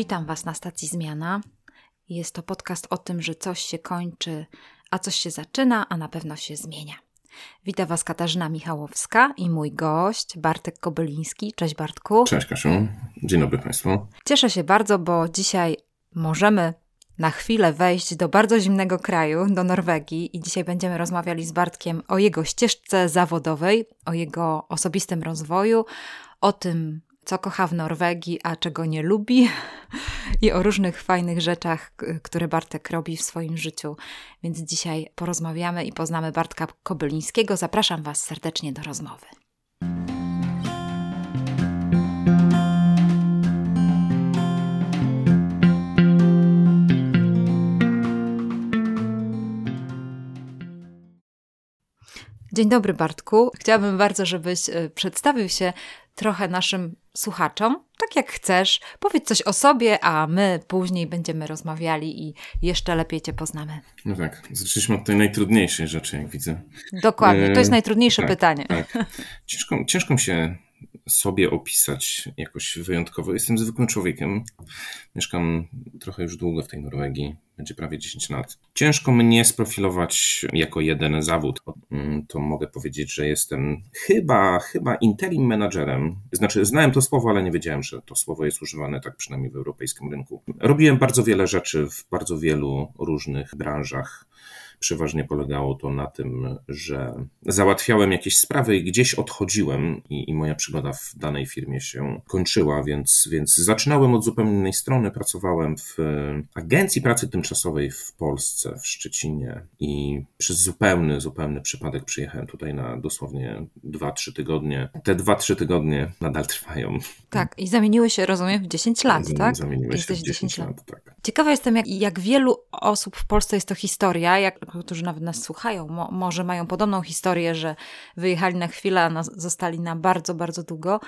Witam Was na stacji Zmiana. Jest to podcast o tym, że coś się kończy, a coś się zaczyna, a na pewno się zmienia. Witam Was Katarzyna Michałowska i mój gość Bartek Kobyliński. Cześć Bartku. Cześć Kasiu. Dzień dobry Państwu. Cieszę się bardzo, bo dzisiaj możemy na chwilę wejść do bardzo zimnego kraju, do Norwegii i dzisiaj będziemy rozmawiali z Bartkiem o jego ścieżce zawodowej, o jego osobistym rozwoju, o tym, co kocha w Norwegii, a czego nie lubi, i o różnych fajnych rzeczach, które Bartek robi w swoim życiu. Więc dzisiaj porozmawiamy i poznamy Bartka Kobylińskiego. Zapraszam Was serdecznie do rozmowy. Dzień dobry, Bartku. Chciałabym bardzo, żebyś e, przedstawił się trochę naszym słuchaczom, tak jak chcesz. Powiedz coś o sobie, a my później będziemy rozmawiali i jeszcze lepiej Cię poznamy. No tak, zaczęliśmy od tej najtrudniejszej rzeczy, jak widzę. Dokładnie, to jest e, najtrudniejsze tak, pytanie. Tak. Ciężko, ciężko mi się sobie opisać jakoś wyjątkowo. Jestem zwykłym człowiekiem. Mieszkam trochę już długo w tej Norwegii, będzie prawie 10 lat. Ciężko mnie sprofilować jako jeden zawód. Mm, to mogę powiedzieć, że jestem chyba, chyba interim managerem. Znaczy, znałem to słowo, ale nie wiedziałem, że to słowo jest używane tak przynajmniej w europejskim rynku. Robiłem bardzo wiele rzeczy w bardzo wielu różnych branżach Przeważnie polegało to na tym, że załatwiałem jakieś sprawy i gdzieś odchodziłem i, i moja przygoda w danej firmie się kończyła, więc, więc zaczynałem od zupełnie innej strony. Pracowałem w agencji pracy tymczasowej w Polsce, w Szczecinie i przez zupełny, zupełny przypadek przyjechałem tutaj na dosłownie 2-3 tygodnie. Te 2-3 tygodnie nadal trwają. Tak, i zamieniły się, rozumiem, w 10 lat, tak? Zamieniły się w 10, 10 lat. lat, tak. Ciekawa jestem, jak, jak wielu osób w Polsce jest to historia, jak którzy nawet nas słuchają, mo, może mają podobną historię, że wyjechali na chwilę, a zostali na bardzo, bardzo długo.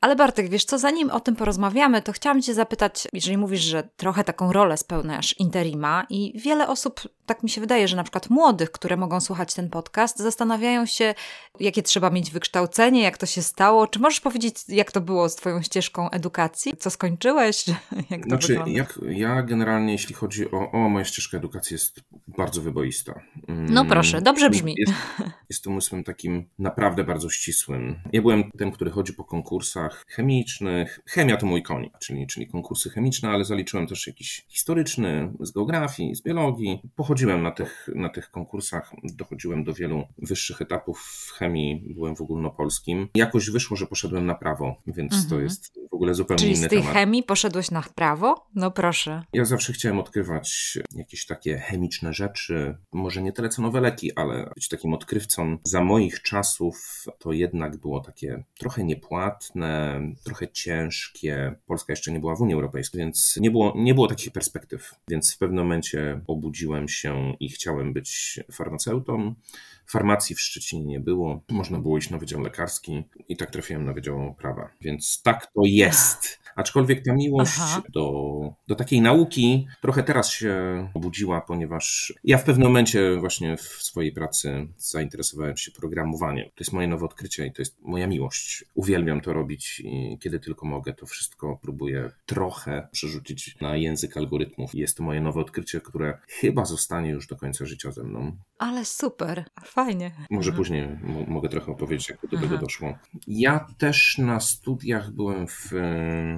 Ale Bartek, wiesz co, zanim o tym porozmawiamy, to chciałam Cię zapytać, jeżeli mówisz, że trochę taką rolę spełniasz interima i wiele osób, tak mi się wydaje, że na przykład młodych, które mogą słuchać ten podcast, zastanawiają się, jakie trzeba mieć wykształcenie, jak to się stało. Czy możesz powiedzieć, jak to było z Twoją ścieżką edukacji? Co skończyłeś? Jak to znaczy, jak, ja generalnie, jeśli chodzi o, o moją ścieżkę edukacji, jest bardzo wyboista. No proszę, dobrze brzmi. Jest, jest umysłem takim naprawdę bardzo ścisłym. Ja byłem tym, który chodzi po konkursach, konkursach chemicznych. Chemia to mój konik, czyli, czyli konkursy chemiczne, ale zaliczyłem też jakiś historyczny z geografii, z biologii. Pochodziłem na tych, na tych konkursach, dochodziłem do wielu wyższych etapów w chemii, byłem w ogólnopolskim. Jakoś wyszło, że poszedłem na prawo, więc mhm. to jest w ogóle zupełnie czyli inny temat. z tej chemii poszedłeś na prawo? No proszę. Ja zawsze chciałem odkrywać jakieś takie chemiczne rzeczy, może nie tyle co nowe leki, ale być takim odkrywcą. Za moich czasów to jednak było takie trochę niepłatne, trochę ciężkie. Polska jeszcze nie była w Unii Europejskiej, więc nie było, nie było takich perspektyw. Więc w pewnym momencie obudziłem się i chciałem być farmaceutą. Farmacji w Szczecinie nie było, można było iść na Wydział Lekarski i tak trafiłem na Wydział Prawa. Więc tak to jest. Aczkolwiek ta miłość do, do takiej nauki trochę teraz się obudziła, ponieważ ja w pewnym momencie właśnie w swojej pracy zainteresowałem się programowaniem. To jest moje nowe odkrycie i to jest moja miłość. Uwielbiam to robić i kiedy tylko mogę, to wszystko próbuję trochę przerzucić na język algorytmów. Jest to moje nowe odkrycie, które chyba zostanie już do końca życia ze mną. Ale super, fajnie. Może później mogę trochę opowiedzieć, jak do tego doszło. Ja też na studiach byłem w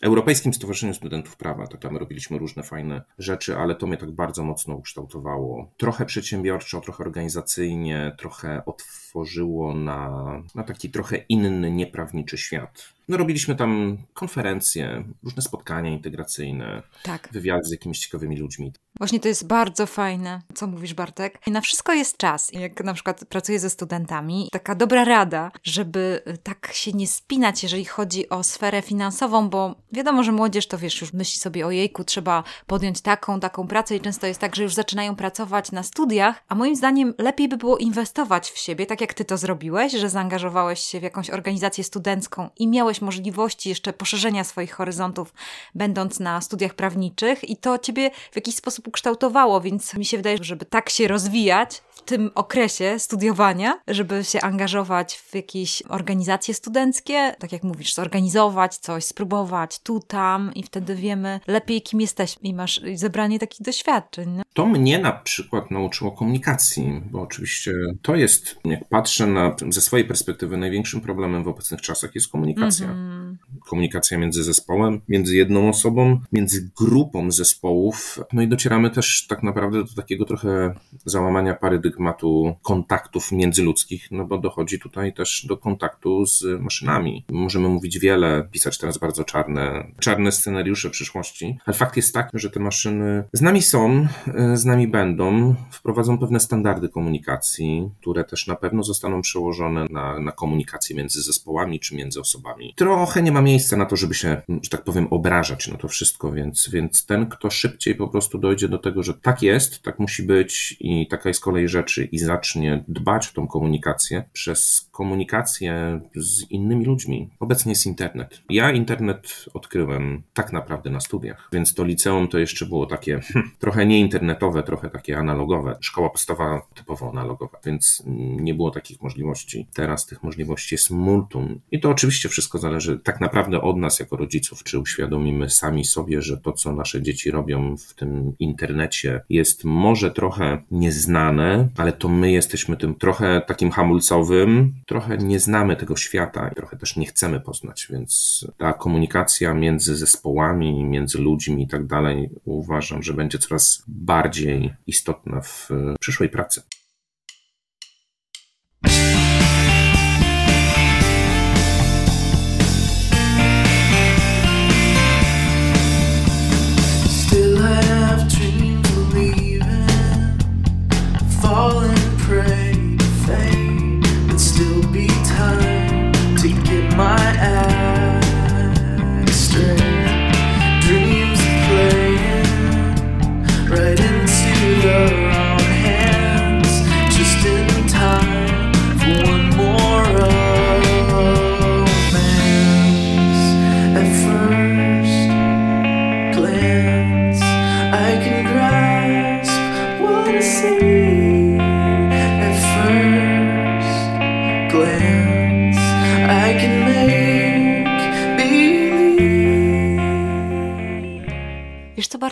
Europejskim Stowarzyszeniu Studentów Prawa. To tam robiliśmy różne fajne rzeczy, ale to mnie tak bardzo mocno ukształtowało. Trochę przedsiębiorczo, trochę organizacyjnie, trochę otworzyło na, na taki trochę inny, nieprawniczy świat. No, robiliśmy tam konferencje, różne spotkania integracyjne, tak. wywiady z jakimiś ciekawymi ludźmi. Właśnie to jest bardzo fajne, co mówisz Bartek. I na wszystko jest czas. Jak na przykład pracuję ze studentami, taka dobra rada, żeby tak się nie spinać, jeżeli chodzi o sferę finansową, bo wiadomo, że młodzież to wiesz, już myśli sobie o jejku, trzeba podjąć taką, taką pracę i często jest tak, że już zaczynają pracować na studiach, a moim zdaniem lepiej by było inwestować w siebie, tak jak ty to zrobiłeś, że zaangażowałeś się w jakąś organizację studencką i miałeś możliwości jeszcze poszerzenia swoich horyzontów, będąc na studiach prawniczych, i to ciebie w jakiś sposób ukształtowało, więc mi się wydaje, żeby tak się rozwijać w tym okresie studiowania, żeby się angażować w jakieś organizacje studenckie, tak jak mówisz, zorganizować coś, spróbować tu, tam, i wtedy wiemy lepiej, kim jesteśmy, i masz zebranie takich doświadczeń. To mnie na przykład nauczyło komunikacji, bo oczywiście to jest, jak patrzę na, ze swojej perspektywy, największym problemem w obecnych czasach jest komunikacja. Mm -hmm. Komunikacja między zespołem, między jedną osobą, między grupą zespołów. No i docieramy też tak naprawdę do takiego trochę załamania paradygmatu kontaktów międzyludzkich, no bo dochodzi tutaj też do kontaktu z maszynami. Możemy mówić wiele, pisać teraz bardzo czarne, czarne scenariusze przyszłości, ale fakt jest taki, że te maszyny z nami są, z nami będą, wprowadzą pewne standardy komunikacji, które też na pewno zostaną przełożone na, na komunikację między zespołami czy między osobami. Trochę nie ma miejsca na to, żeby się, że tak powiem, obrażać na to wszystko, więc, więc ten, kto szybciej po prostu dojdzie do tego, że tak jest, tak musi być i taka jest kolej rzeczy i zacznie dbać o tą komunikację przez komunikację z innymi ludźmi. Obecnie jest internet. Ja internet odkryłem tak naprawdę na studiach, więc to liceum to jeszcze było takie hm, trochę nieinternetowe, trochę takie analogowe. Szkoła podstawowa typowo analogowa, więc nie było takich możliwości. Teraz tych możliwości jest multum. I to oczywiście wszystko zależy tak naprawdę od nas jako rodziców, czy uświadomimy sami sobie, że to, co nasze dzieci robią w tym internecie jest może trochę nieznane, ale to my jesteśmy tym trochę takim hamulcowym, trochę nie znamy tego świata i trochę też nie chcemy poznać, więc ta komunikacja między zespołami, między ludźmi i tak dalej uważam, że będzie coraz bardziej istotna w przyszłej pracy.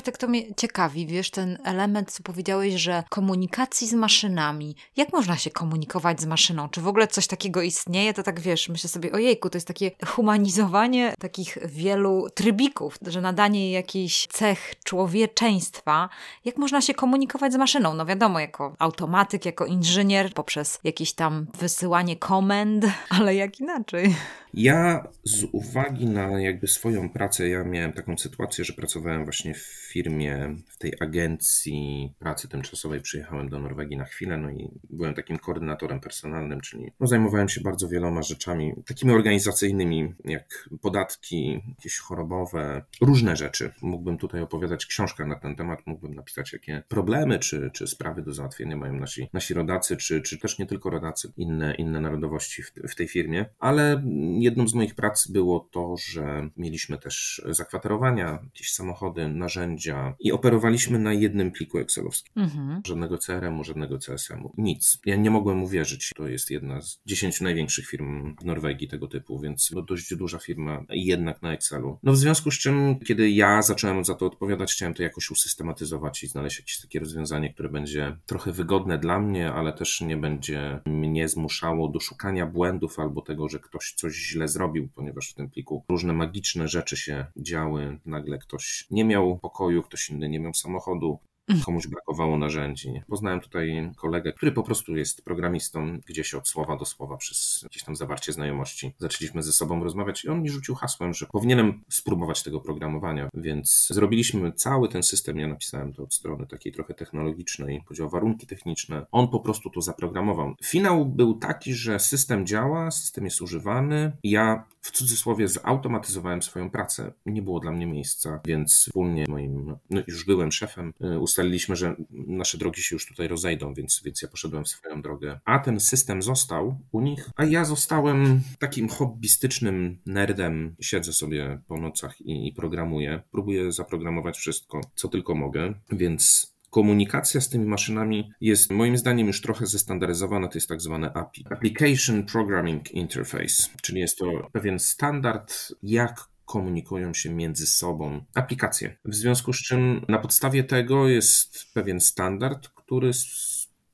Bartek, to mnie ciekawi, wiesz, ten element, co powiedziałeś, że komunikacji z maszynami. Jak można się komunikować z maszyną? Czy w ogóle coś takiego istnieje? To tak, wiesz, myślę sobie, ojejku, to jest takie humanizowanie takich wielu trybików, że nadanie jej jakichś cech człowieczeństwa. Jak można się komunikować z maszyną? No wiadomo, jako automatyk, jako inżynier, poprzez jakieś tam wysyłanie komend, ale jak inaczej? Ja z uwagi na jakby swoją pracę, ja miałem taką sytuację, że pracowałem właśnie w firmie, w tej agencji pracy tymczasowej, przyjechałem do Norwegii na chwilę, no i byłem takim koordynatorem personalnym, czyli no, zajmowałem się bardzo wieloma rzeczami, takimi organizacyjnymi, jak podatki, jakieś chorobowe, różne rzeczy. Mógłbym tutaj opowiadać książkę na ten temat, mógłbym napisać, jakie problemy czy, czy sprawy do załatwienia mają nasi, nasi rodacy, czy, czy też nie tylko rodacy, inne, inne narodowości w, w tej firmie, ale jedną z moich prac było to, że mieliśmy też zakwaterowania, jakieś samochody, narzędzia i operowaliśmy na jednym pliku Excelowskim. Mhm. Żadnego CRM-u, żadnego CSM-u. Nic. Ja nie mogłem uwierzyć. To jest jedna z dziesięciu największych firm w Norwegii tego typu, więc to dość duża firma jednak na Excelu. No w związku z czym, kiedy ja zacząłem za to odpowiadać, chciałem to jakoś usystematyzować i znaleźć jakieś takie rozwiązanie, które będzie trochę wygodne dla mnie, ale też nie będzie mnie zmuszało do szukania błędów albo tego, że ktoś coś źle zrobił, ponieważ w tym pliku różne magiczne rzeczy się działy. Nagle ktoś nie miał pokoju, ktoś inny nie miał samochodu. Komuś brakowało narzędzi. Poznałem tutaj kolegę, który po prostu jest programistą, gdzieś od słowa do słowa przez jakieś tam zawarcie znajomości. Zaczęliśmy ze sobą rozmawiać i on mi rzucił hasłem, że powinienem spróbować tego programowania, więc zrobiliśmy cały ten system. Ja napisałem to od strony takiej trochę technologicznej, o warunki techniczne. On po prostu to zaprogramował. Finał był taki, że system działa, system jest używany. Ja w cudzysłowie zautomatyzowałem swoją pracę. Nie było dla mnie miejsca, więc wspólnie moim, no już byłem szefem, y, ustaliliśmy, że nasze drogi się już tutaj rozejdą, więc, więc ja poszedłem w swoją drogę. A ten system został u nich, a ja zostałem takim hobbystycznym nerdem. Siedzę sobie po nocach i, i programuję. Próbuję zaprogramować wszystko, co tylko mogę, więc komunikacja z tymi maszynami jest moim zdaniem już trochę zestandaryzowana, to jest tak zwane API. Application Programming Interface, czyli jest to pewien standard, jak komunikują się między sobą aplikacje. W związku z czym na podstawie tego jest pewien standard, który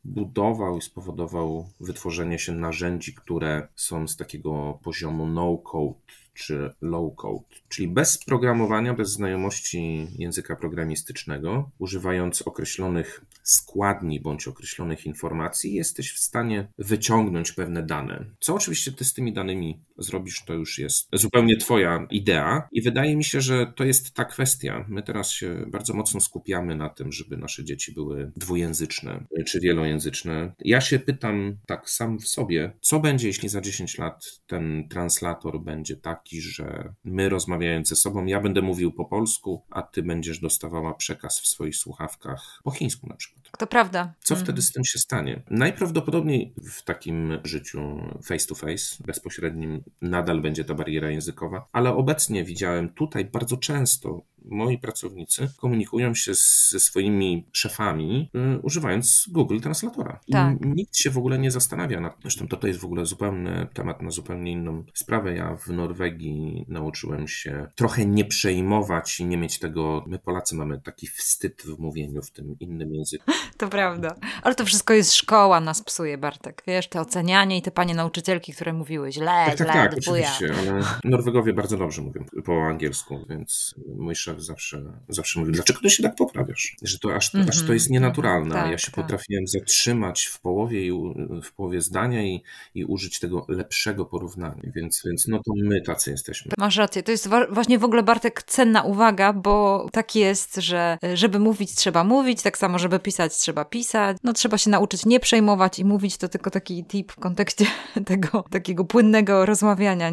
zbudował i spowodował wytworzenie się narzędzi, które są z takiego poziomu no-code czy low-code, czyli bez programowania, bez znajomości języka programistycznego, używając określonych składni bądź określonych informacji, jesteś w stanie wyciągnąć pewne dane. Co oczywiście ty z tymi danymi zrobisz, to już jest zupełnie Twoja idea. I wydaje mi się, że to jest ta kwestia. My teraz się bardzo mocno skupiamy na tym, żeby nasze dzieci były dwujęzyczne czy wielojęzyczne. Ja się pytam tak sam w sobie, co będzie, jeśli za 10 lat ten translator będzie taki, że my rozmawiając ze sobą, ja będę mówił po polsku, a ty będziesz dostawała przekaz w swoich słuchawkach po chińsku na przykład. To prawda. Co mhm. wtedy z tym się stanie? Najprawdopodobniej w takim życiu face to face, bezpośrednim, nadal będzie ta bariera językowa, ale obecnie widziałem tutaj bardzo często moi pracownicy komunikują się ze swoimi szefami y, używając Google Translatora. Tak. I nikt się w ogóle nie zastanawia nad Zresztą to, to jest w ogóle zupełny temat na zupełnie inną sprawę. Ja w Norwegii nauczyłem się trochę nie przejmować i nie mieć tego. My Polacy mamy taki wstyd w mówieniu w tym innym języku. To prawda. Ale to wszystko jest szkoła, nas psuje, Bartek. Wiesz, te ocenianie i te panie nauczycielki, które mówiły źle, tak, źle, tak, tak, oczywiście, ale Norwegowie bardzo dobrze mówią po angielsku, więc mój szef zawsze, zawsze mówił, dlaczego ty się tak poprawiasz? Że to aż, mm -hmm. aż to mhm, jest nienaturalne. Tak, ja się tak. potrafiłem zatrzymać w połowie, i, w połowie zdania i, i użyć tego lepszego porównania, więc, więc no to my tacy jesteśmy. Masz rację, to jest właśnie w ogóle Bartek cenna uwaga, bo tak jest, że żeby mówić trzeba mówić, tak samo żeby pisać trzeba pisać, no trzeba się nauczyć nie przejmować i mówić, to tylko taki tip w kontekście tego takiego płynnego rozmawiania.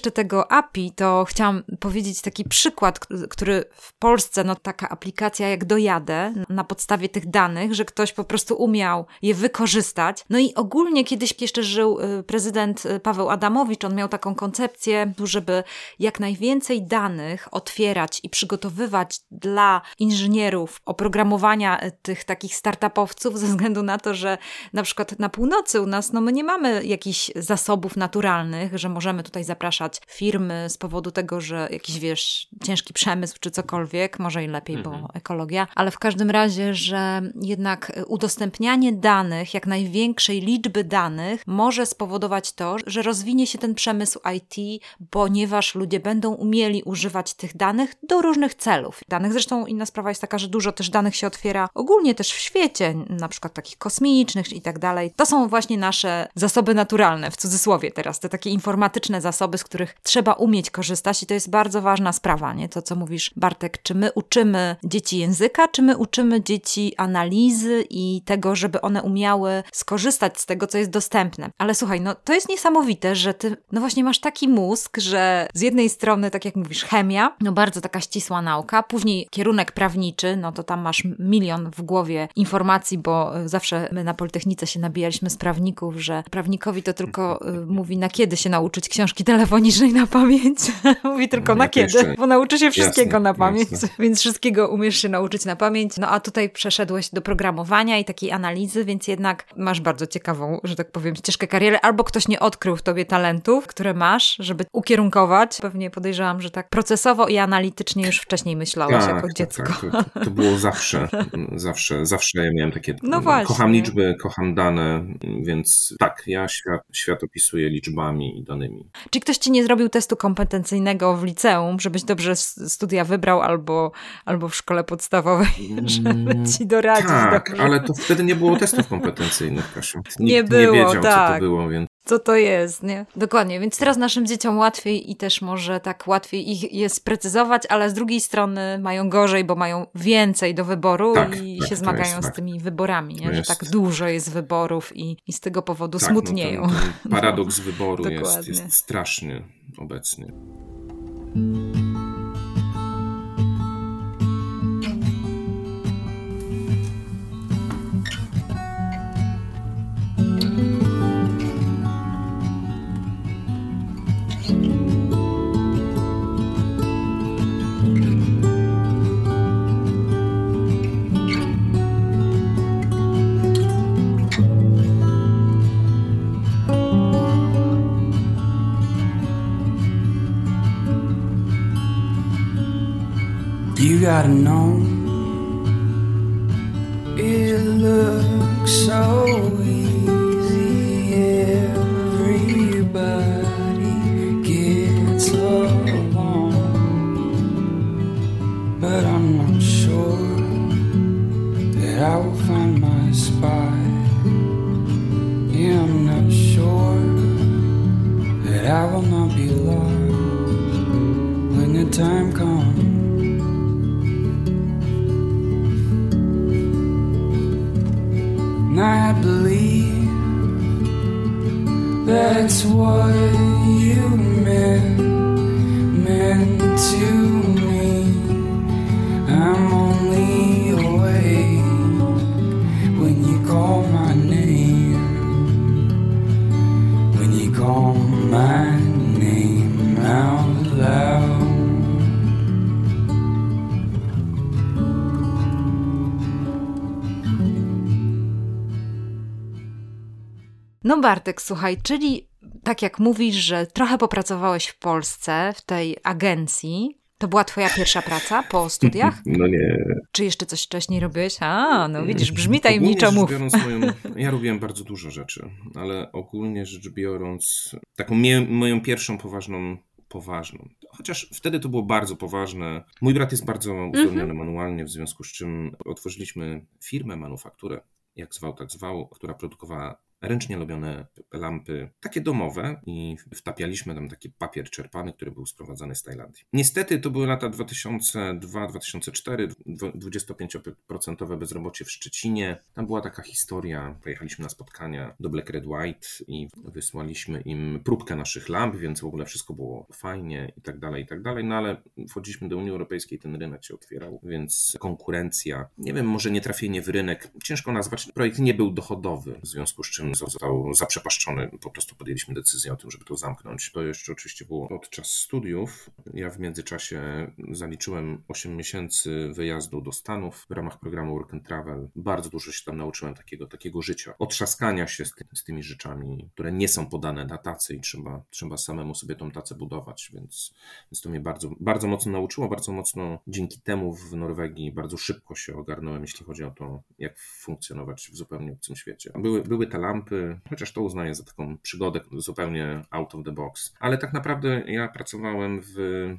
Jeszcze tego API, to chciałam powiedzieć taki przykład, który w Polsce, no taka aplikacja jak Dojadę, na podstawie tych danych, że ktoś po prostu umiał je wykorzystać. No i ogólnie kiedyś jeszcze żył y, prezydent y, Paweł Adamowicz, on miał taką koncepcję, żeby jak najwięcej danych otwierać i przygotowywać dla inżynierów oprogramowania y, tych takich startupowców, ze względu na to, że na przykład na północy u nas, no my nie mamy jakichś zasobów naturalnych, że możemy tutaj zapraszać firmy z powodu tego, że jakiś, wiesz, ciężki przemysł czy cokolwiek, może i lepiej, mhm. bo ekologia, ale w każdym razie, że jednak udostępnianie danych, jak największej liczby danych, może spowodować to, że rozwinie się ten przemysł IT, ponieważ ludzie będą umieli używać tych danych do różnych celów. Danych zresztą inna sprawa jest taka, że dużo też danych się otwiera ogólnie też w świecie, na przykład takich kosmicznych i tak dalej. To są właśnie nasze zasoby naturalne, w cudzysłowie teraz, te takie informatyczne zasoby, z których trzeba umieć korzystać i to jest bardzo ważna sprawa, nie? To, co mówisz, Bartek, czy my uczymy dzieci języka, czy my uczymy dzieci analizy i tego, żeby one umiały skorzystać z tego, co jest dostępne. Ale słuchaj, no to jest niesamowite, że ty, no właśnie masz taki mózg, że z jednej strony, tak jak mówisz, chemia, no bardzo taka ścisła nauka, później kierunek prawniczy, no to tam masz milion w głowie informacji, bo zawsze my na Politechnice się nabijaliśmy z prawników, że prawnikowi to tylko y, mówi na kiedy się nauczyć książki telefoniczne, poniżej na pamięć. Mówi tylko na kiedy, jeszcze... bo nauczy się wszystkiego jasne, na pamięć, jasne. więc wszystkiego umiesz się nauczyć na pamięć. No a tutaj przeszedłeś do programowania i takiej analizy, więc jednak masz bardzo ciekawą, że tak powiem, ścieżkę kariery, albo ktoś nie odkrył w tobie talentów, które masz, żeby ukierunkować. Pewnie podejrzewam, że tak procesowo i analitycznie już wcześniej myślałeś tak, jako tak, dziecko. Tak, to, to, było zawsze, zawsze, zawsze ja miałem takie, no właśnie. kocham liczby, kocham dane, więc tak, ja świat, świat opisuję liczbami i danymi. Czy ktoś ci nie zrobił testu kompetencyjnego w liceum, żebyś dobrze studia wybrał albo, albo w szkole podstawowej, żeby mm, ci doradzić? Tak, dobrze. ale to wtedy nie było testów kompetencyjnych, Kasiu. Nikt nie było, nie wiedział, tak. co to było, więc co to jest, nie? Dokładnie, więc teraz naszym dzieciom łatwiej i też może tak łatwiej ich jest sprecyzować, ale z drugiej strony mają gorzej, bo mają więcej do wyboru tak, i tak, się zmagają jest, z tymi wyborami, nie? że tak dużo jest wyborów i, i z tego powodu tak, smutnieją. No ten, ten paradoks wyboru jest, jest straszny obecnie. Gotta know it looks so easy. Everybody gets along, but I'm not sure that I will find my spot. Yeah, I'm not sure that I will not be lost when the time comes. No Bartek, słuchaj, czyli tak jak mówisz, że trochę popracowałeś w Polsce, w tej agencji. To była twoja pierwsza praca po studiach? No nie. Czy jeszcze coś wcześniej robiłeś? A, no widzisz, brzmi tajemniczo mów. Biorąc moją, ja robiłem bardzo dużo rzeczy, ale ogólnie rzecz biorąc, taką moją pierwszą poważną poważną. Chociaż wtedy to było bardzo poważne. Mój brat jest bardzo uzdolniony mm -hmm. manualnie, w związku z czym otworzyliśmy firmę, manufakturę, jak zwał, tak zwał, która produkowała ręcznie robione lampy, takie domowe i wtapialiśmy tam taki papier czerpany, który był sprowadzany z Tajlandii. Niestety to były lata 2002-2004, 25% bezrobocie w Szczecinie. Tam była taka historia, pojechaliśmy na spotkania do Black Red White i wysłaliśmy im próbkę naszych lamp, więc w ogóle wszystko było fajnie i tak dalej, i tak dalej, no ale wchodziliśmy do Unii Europejskiej, ten rynek się otwierał, więc konkurencja, nie wiem, może nie trafienie w rynek, ciężko nazwać, projekt nie był dochodowy, w związku z czym został zaprzepaszczony. Po prostu podjęliśmy decyzję o tym, żeby to zamknąć. To jeszcze oczywiście było podczas studiów. Ja w międzyczasie zaliczyłem 8 miesięcy wyjazdu do Stanów w ramach programu Work and Travel. Bardzo dużo się tam nauczyłem takiego, takiego życia, otrzaskania się z, ty, z tymi rzeczami, które nie są podane na tacy i trzeba, trzeba samemu sobie tą tacę budować, więc, więc to mnie bardzo, bardzo mocno nauczyło, bardzo mocno dzięki temu w Norwegii bardzo szybko się ogarnąłem, jeśli chodzi o to, jak funkcjonować w zupełnie obcym świecie. Były, były te lampy, chociaż to uznaję za taką przygodę zupełnie out of the box. Ale tak naprawdę ja pracowałem w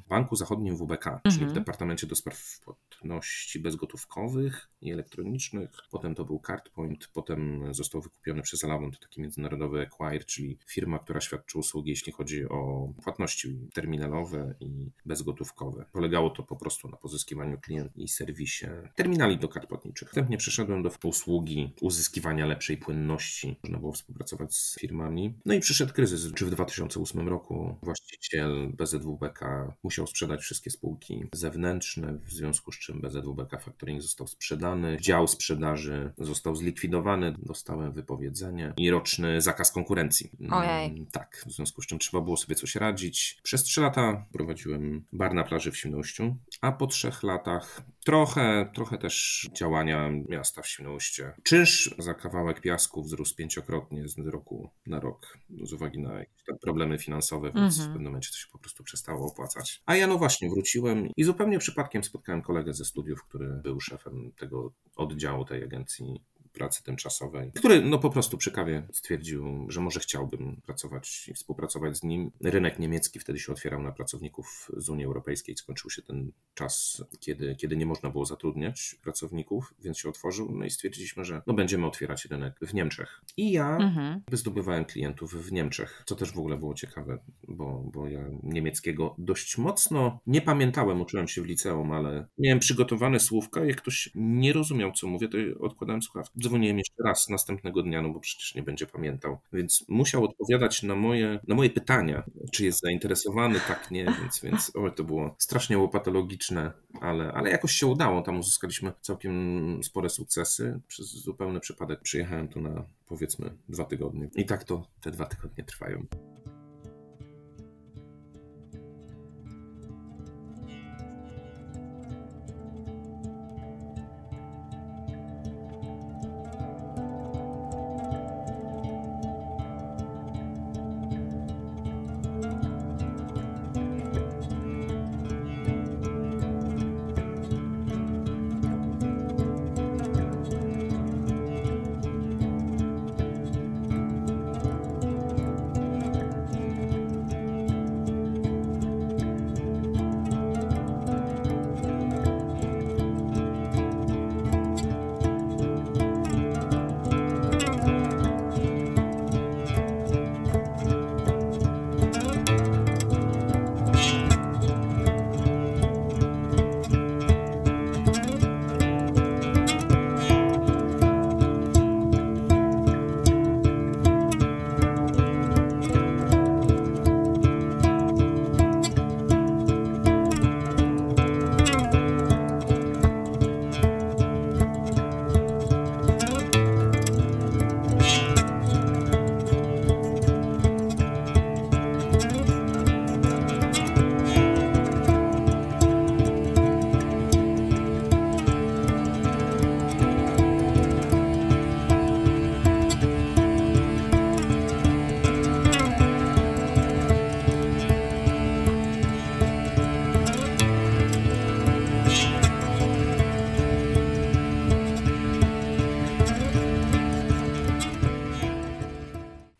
Banku Zachodnim WBK, czyli w mhm. Departamencie do Spraw Płatności Bezgotówkowych i Elektronicznych. Potem to był CardPoint, potem został wykupiony przez Alavon, to taki międzynarodowy acquire, czyli firma, która świadczy usługi, jeśli chodzi o płatności terminalowe i bezgotówkowe. Polegało to po prostu na pozyskiwaniu klientów i serwisie terminali do kart płatniczych. Następnie przeszedłem do usługi uzyskiwania lepszej płynności można było współpracować z firmami. No i przyszedł kryzys, czy w 2008 roku właściciel BZWBK musiał sprzedać wszystkie spółki zewnętrzne, w związku z czym czym BZWBK Factoring został sprzedany. Dział sprzedaży został zlikwidowany, dostałem wypowiedzenie i roczny zakaz konkurencji. Ojej. Mm, Tak, w związku z czym trzeba było sobie coś radzić. Przez trzy lata prowadziłem bar na plaży w Świnoujściu, a po trzech latach trochę, trochę też działania miasta w Świnoujście. Czynsz za kawałek piasku wzrósł pięciokrotnie z roku na rok z uwagi na jakieś tam problemy finansowe, więc Mhm. w pewnym momencie to się po prostu przestało opłacać. A ja no właśnie wróciłem i zupełnie przypadkiem spotkałem kolegę ze studiów, który był szefem tego oddziału tej agencji pracy tymczasowej, który no po prostu przy kawie stwierdził, że może chciałbym pracować i współpracować z nim. Rynek niemiecki wtedy się otwierał na pracowników z Unii Europejskiej, skończył się ten czas, kiedy, kiedy nie można było zatrudniać pracowników, więc się otworzył, no i stwierdziliśmy, że no będziemy otwierać rynek w Niemczech. I ja Mhm. zdobywałem klientów w Niemczech, co też w ogóle było ciekawe, bo, bo ja niemieckiego dość mocno nie pamiętałem, uczyłem się w liceum, ale miałem przygotowane słówka, jak ktoś nie rozumiał, co mówię, to odkładałem słuchawki. Dzwoniłem jeszcze raz następnego dnia, no bo przecież nie będzie pamiętał, więc musiał odpowiadać na moje, na moje pytania, czy jest zainteresowany, tak, nie, więc, więc o, to było strasznie łopatologiczne, ale, ale jakoś się udało, tam uzyskaliśmy całkiem spore sukcesy, przez zupełny przypadek przyjechałem tu na powiedzmy dwa tygodnie. I tak to te dwa tygodnie trwają.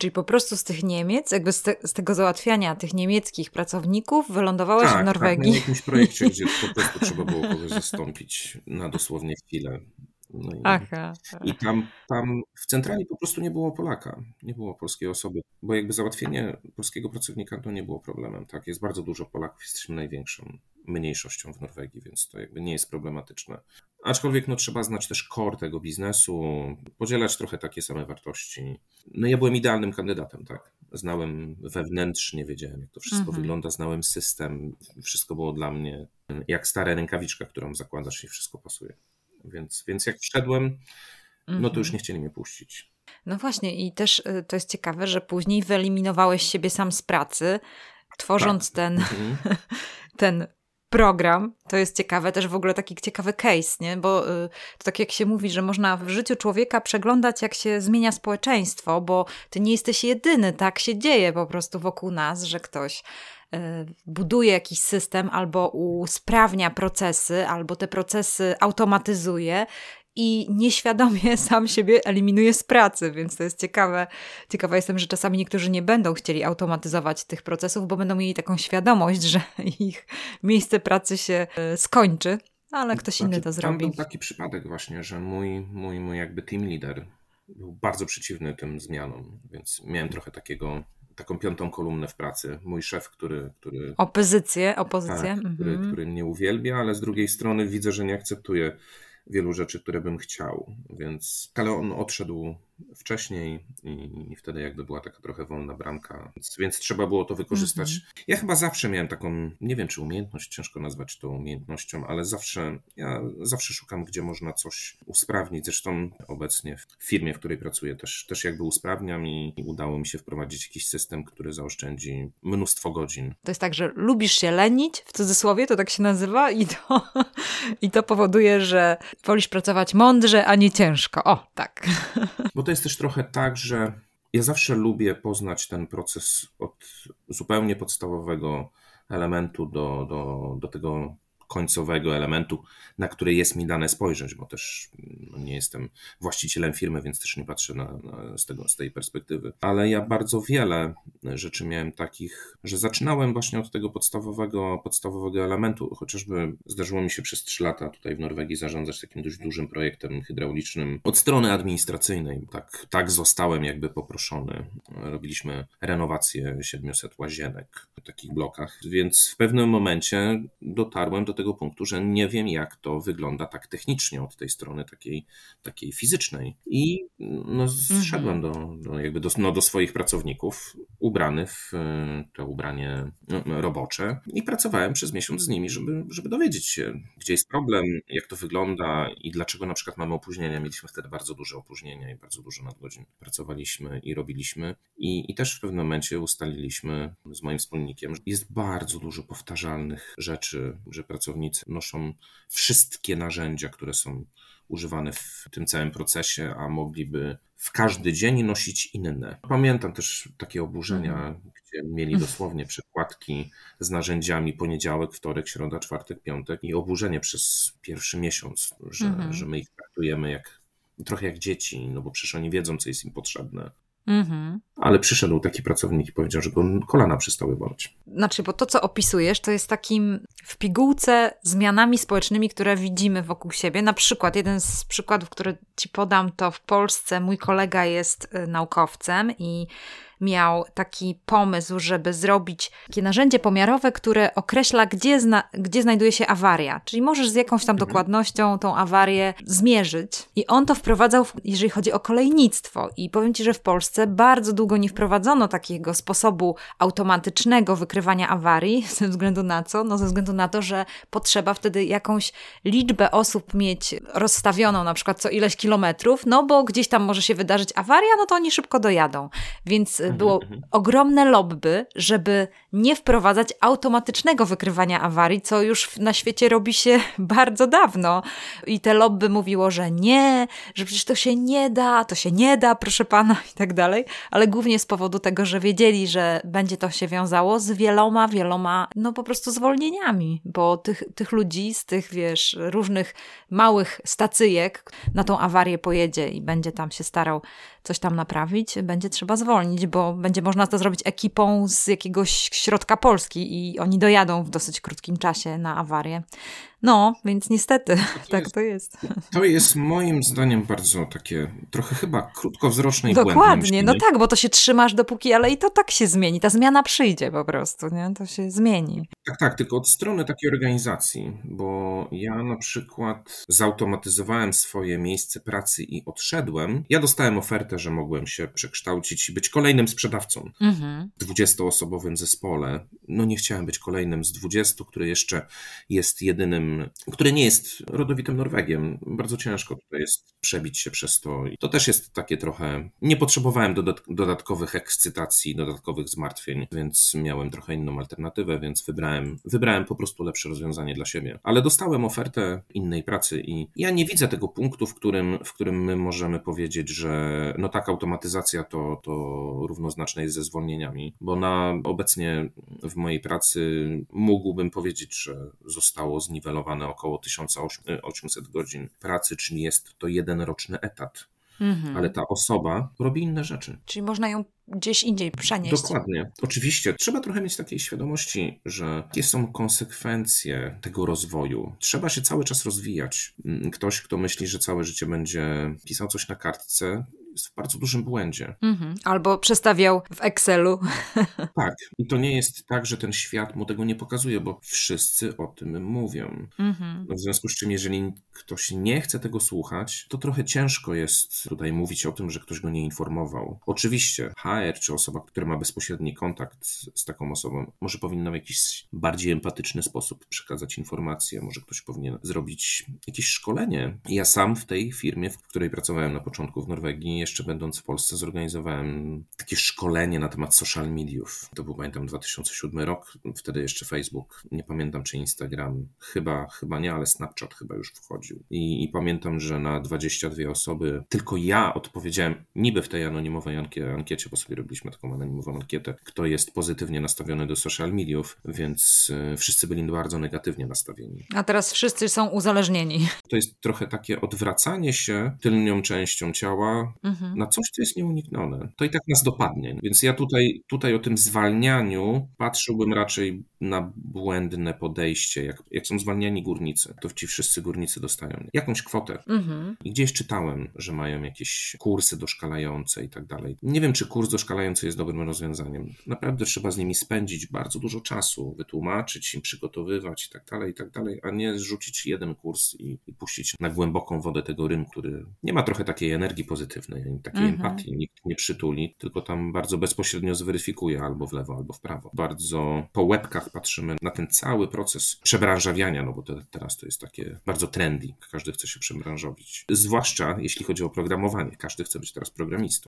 Czyli po prostu z tych Niemiec, jakby z, te, z tego załatwiania tych niemieckich pracowników wylądowałeś w Tak, Norwegii. Tak, na jakimś projekcie, gdzie po prostu trzeba było kogoś zastąpić na dosłownie chwilę. No i, Aha. I tam, tam w centrali po prostu nie było Polaka, nie było polskiej osoby, bo jakby załatwienie polskiego pracownika to nie było problemem. Tak, jest bardzo dużo Polaków, jesteśmy największą mniejszością w Norwegii, więc to jakby nie jest problematyczne. Aczkolwiek no, trzeba znać też core tego biznesu, podzielać trochę takie same wartości. No ja byłem idealnym kandydatem, tak. Znałem wewnętrznie, wiedziałem jak to wszystko Mhm. wygląda, znałem system, wszystko było dla mnie jak stara rękawiczka, którą zakładasz i wszystko pasuje. Więc, więc jak wszedłem, no to już Mhm. nie chcieli mnie puścić. No właśnie, i też y, to jest ciekawe, że później wyeliminowałeś siebie sam z pracy, tworząc ten, Mhm. ten program. To jest ciekawe, też w ogóle taki ciekawy case, nie? Bo y, to tak jak się mówi, że można w życiu człowieka przeglądać, jak się zmienia społeczeństwo, bo ty nie jesteś jedyny, tak się dzieje po prostu wokół nas, że ktoś y, buduje jakiś system albo usprawnia procesy, albo te procesy automatyzuje i nieświadomie sam siebie eliminuje z pracy, więc to jest ciekawe. Ciekawa jestem, że czasami niektórzy nie będą chcieli automatyzować tych procesów, bo będą mieli taką świadomość, że ich miejsce pracy się e, skończy, ale ktoś inny Znaczy, to Tam zrobi. był taki przypadek właśnie, że mój, mój, mój jakby team leader był bardzo przeciwny tym zmianom, więc miałem trochę takiego, taką piątą kolumnę w pracy. Mój szef, który, który, Opozycję, opozycję. tak, który, mhm. który mnie uwielbia, ale z drugiej strony widzę, że nie akceptuje wielu rzeczy, które bym chciał, więc ale on odszedł wcześniej i, wtedy jakby była taka trochę wolna bramka, więc, więc trzeba było to wykorzystać. Mm -hmm. Ja chyba zawsze miałem taką, nie wiem czy umiejętność, ciężko nazwać to umiejętnością, ale zawsze, ja zawsze szukam, gdzie można coś usprawnić. Zresztą obecnie w firmie, w której pracuję też, też jakby usprawniam i, i udało mi się wprowadzić jakiś system, który zaoszczędzi mnóstwo godzin. To jest tak, że lubisz się lenić, w cudzysłowie to tak się nazywa i to, i to powoduje, że wolisz pracować mądrze, a nie ciężko. O, tak. Bo to jest też trochę tak, że ja zawsze lubię poznać ten proces od zupełnie podstawowego elementu do, do, do tego końcowego elementu, na który jest mi dane spojrzeć, bo też no, nie jestem właścicielem firmy, więc też nie patrzę na, na, z, tego, z tej perspektywy. Ale ja bardzo wiele rzeczy miałem takich, że zaczynałem właśnie od tego podstawowego, podstawowego elementu. Chociażby zdarzyło mi się przez trzy lata tutaj w Norwegii zarządzać takim dość dużym projektem hydraulicznym od strony administracyjnej. Tak, tak zostałem jakby poproszony. Robiliśmy renowację 700 łazienek w takich blokach, więc w pewnym momencie dotarłem do tego, tego punktu, że nie wiem, jak to wygląda tak technicznie od tej strony takiej, takiej fizycznej. I no, zszedłem do, do, jakby do, no, do swoich pracowników, ubrany w e, to ubranie no, robocze i pracowałem przez miesiąc z nimi, żeby, żeby dowiedzieć się, gdzie jest problem, jak to wygląda i dlaczego na przykład mamy opóźnienia. Mieliśmy wtedy bardzo duże opóźnienia i bardzo dużo nadgodzin pracowaliśmy i robiliśmy. I, i też w pewnym momencie ustaliliśmy z moim wspólnikiem, że jest bardzo dużo powtarzalnych rzeczy, że pracowaliśmy pracownicy noszą wszystkie narzędzia, które są używane w tym całym procesie, a mogliby w każdy dzień nosić inne. Pamiętam też takie oburzenia, mhm. gdzie mieli dosłownie przekładki z narzędziami poniedziałek, wtorek, środa, czwartek, piątek i oburzenie przez pierwszy miesiąc, że, mhm. że my ich traktujemy jak trochę jak dzieci, no bo przecież oni wiedzą, co jest im potrzebne. Mhm. Ale przyszedł taki pracownik i powiedział, że go kolana przestały boleć. Znaczy, bo to, co opisujesz, to jest takim w pigułce zmianami społecznymi, które widzimy wokół siebie. Na przykład, jeden z przykładów, który ci podam, to w Polsce mój kolega jest y, naukowcem i miał taki pomysł, żeby zrobić takie narzędzie pomiarowe, które określa, gdzie, zna, gdzie znajduje się awaria. Czyli możesz z jakąś tam mhm. dokładnością tą awarię zmierzyć. I on to wprowadzał, jeżeli chodzi o kolejnictwo. I powiem Ci, że w Polsce bardzo długo nie wprowadzono takiego sposobu automatycznego wykrywania awarii. Ze względu na co? No ze względu na to, że potrzeba wtedy jakąś liczbę osób mieć rozstawioną, na przykład co ileś kilometrów, no bo gdzieś tam może się wydarzyć awaria, no to oni szybko dojadą. Więc y, było mhm, mhm. ogromne lobby, żeby nie wprowadzać automatycznego wykrywania awarii, co już na świecie robi się bardzo dawno. I te lobby mówiło, że nie, że przecież to się nie da, to się nie da, proszę pana, i tak dalej. Ale głównie z powodu tego, że wiedzieli, że będzie to się wiązało z wieloma, wieloma, no po prostu zwolnieniami, bo tych, tych ludzi z tych, wiesz, różnych małych stacyjek na tą awarię pojedzie i będzie tam się starał coś tam naprawić, będzie trzeba zwolnić, bo będzie można to zrobić ekipą z jakiegoś środka Polski i oni dojadą w dosyć krótkim czasie na awarię. No, więc niestety, to tak jest, to jest. To jest moim zdaniem bardzo takie, trochę chyba krótkowzroczne i Dokładnie, no tak, bo to się trzymasz dopóki, ale i to tak się zmieni, ta zmiana przyjdzie po prostu, nie? To się zmieni. Tak, tak, tylko od strony takiej organizacji, bo ja na przykład zautomatyzowałem swoje miejsce pracy i odszedłem. Ja dostałem ofertę, że mogłem się przekształcić i być kolejnym sprzedawcą mhm. w 20-osobowym zespole. No nie chciałem być kolejnym z 20, który jeszcze jest jedynym który nie jest rodowitym Norwegiem. Bardzo ciężko tutaj jest przebić się przez to. I to też jest takie trochę. Nie potrzebowałem dodatkowych ekscytacji, dodatkowych zmartwień, więc miałem trochę inną alternatywę, więc wybrałem, wybrałem po prostu lepsze rozwiązanie dla siebie. Ale dostałem ofertę innej pracy i ja nie widzę tego punktu, w którym, w którym my możemy powiedzieć, że no tak, automatyzacja to, to równoznaczne jest ze zwolnieniami, bo na obecnie w mojej pracy mógłbym powiedzieć, że zostało zniwelowane około 1800 godzin pracy, czyli jest to jeden roczny etat. Mhm. Ale ta osoba robi inne rzeczy. Czyli można ją gdzieś indziej przenieść. Dokładnie. Oczywiście trzeba trochę mieć takiej świadomości, że jakie są konsekwencje tego rozwoju. Trzeba się cały czas rozwijać. Mm, ktoś, kto myśli, że całe życie będzie pisał coś na kartce, jest w bardzo dużym błędzie. Mhm. Albo przestawiał w Excelu. Tak. I to nie jest tak, że ten świat mu tego nie pokazuje, bo wszyscy o tym mówią. Mhm. No w związku z czym, jeżeli ktoś nie chce tego słuchać, to trochę ciężko jest tutaj mówić o tym, że ktoś go nie informował. Oczywiście HR czy osoba, która ma bezpośredni kontakt z taką osobą, może powinna w jakiś bardziej empatyczny sposób przekazać informacje, może ktoś powinien zrobić jakieś szkolenie. Ja sam w tej firmie, w której pracowałem na początku w Norwegii, jeszcze będąc w Polsce, zorganizowałem takie szkolenie na temat social mediów. To był, pamiętam, 2007 rok, wtedy jeszcze Facebook, nie pamiętam czy Instagram, chyba, chyba nie, ale Snapchat chyba już wchodził. I, i pamiętam, że na 22 osoby tylko ja odpowiedziałem, niby w tej anonimowej ankie, ankiecie, bo sobie robiliśmy taką anonimową ankietę, kto jest pozytywnie nastawiony do social mediów, więc y, wszyscy byli bardzo negatywnie nastawieni. A teraz wszyscy są uzależnieni. To jest trochę takie odwracanie się tylnią częścią ciała Mhm. na coś, co jest nieuniknione. To i tak nas dopadnie. Więc ja tutaj, tutaj o tym zwalnianiu patrzyłbym raczej na błędne podejście. Jak, jak są zwalniani górnicy, to ci wszyscy górnicy dostają jakąś kwotę. Mhm. I gdzieś czytałem, że mają jakieś kursy doszkalające i tak dalej. Nie wiem, czy kurs doszkalający jest dobrym rozwiązaniem. Naprawdę trzeba z nimi spędzić bardzo dużo czasu, wytłumaczyć im, przygotowywać i tak dalej, i tak dalej, a nie zrzucić jeden kurs i, i puścić na głęboką wodę tego rynku, który nie ma trochę takiej energii pozytywnej, takiej Mhm. empatii. Nikt nie przytuli, tylko tam bardzo bezpośrednio zweryfikuje albo w lewo, albo w prawo. Bardzo po łebkach patrzymy na ten cały proces przebranżawiania, no bo te, teraz to jest takie bardzo trendy. Każdy chce się przebranżowić. Zwłaszcza jeśli chodzi o programowanie. Każdy chce być teraz programistą.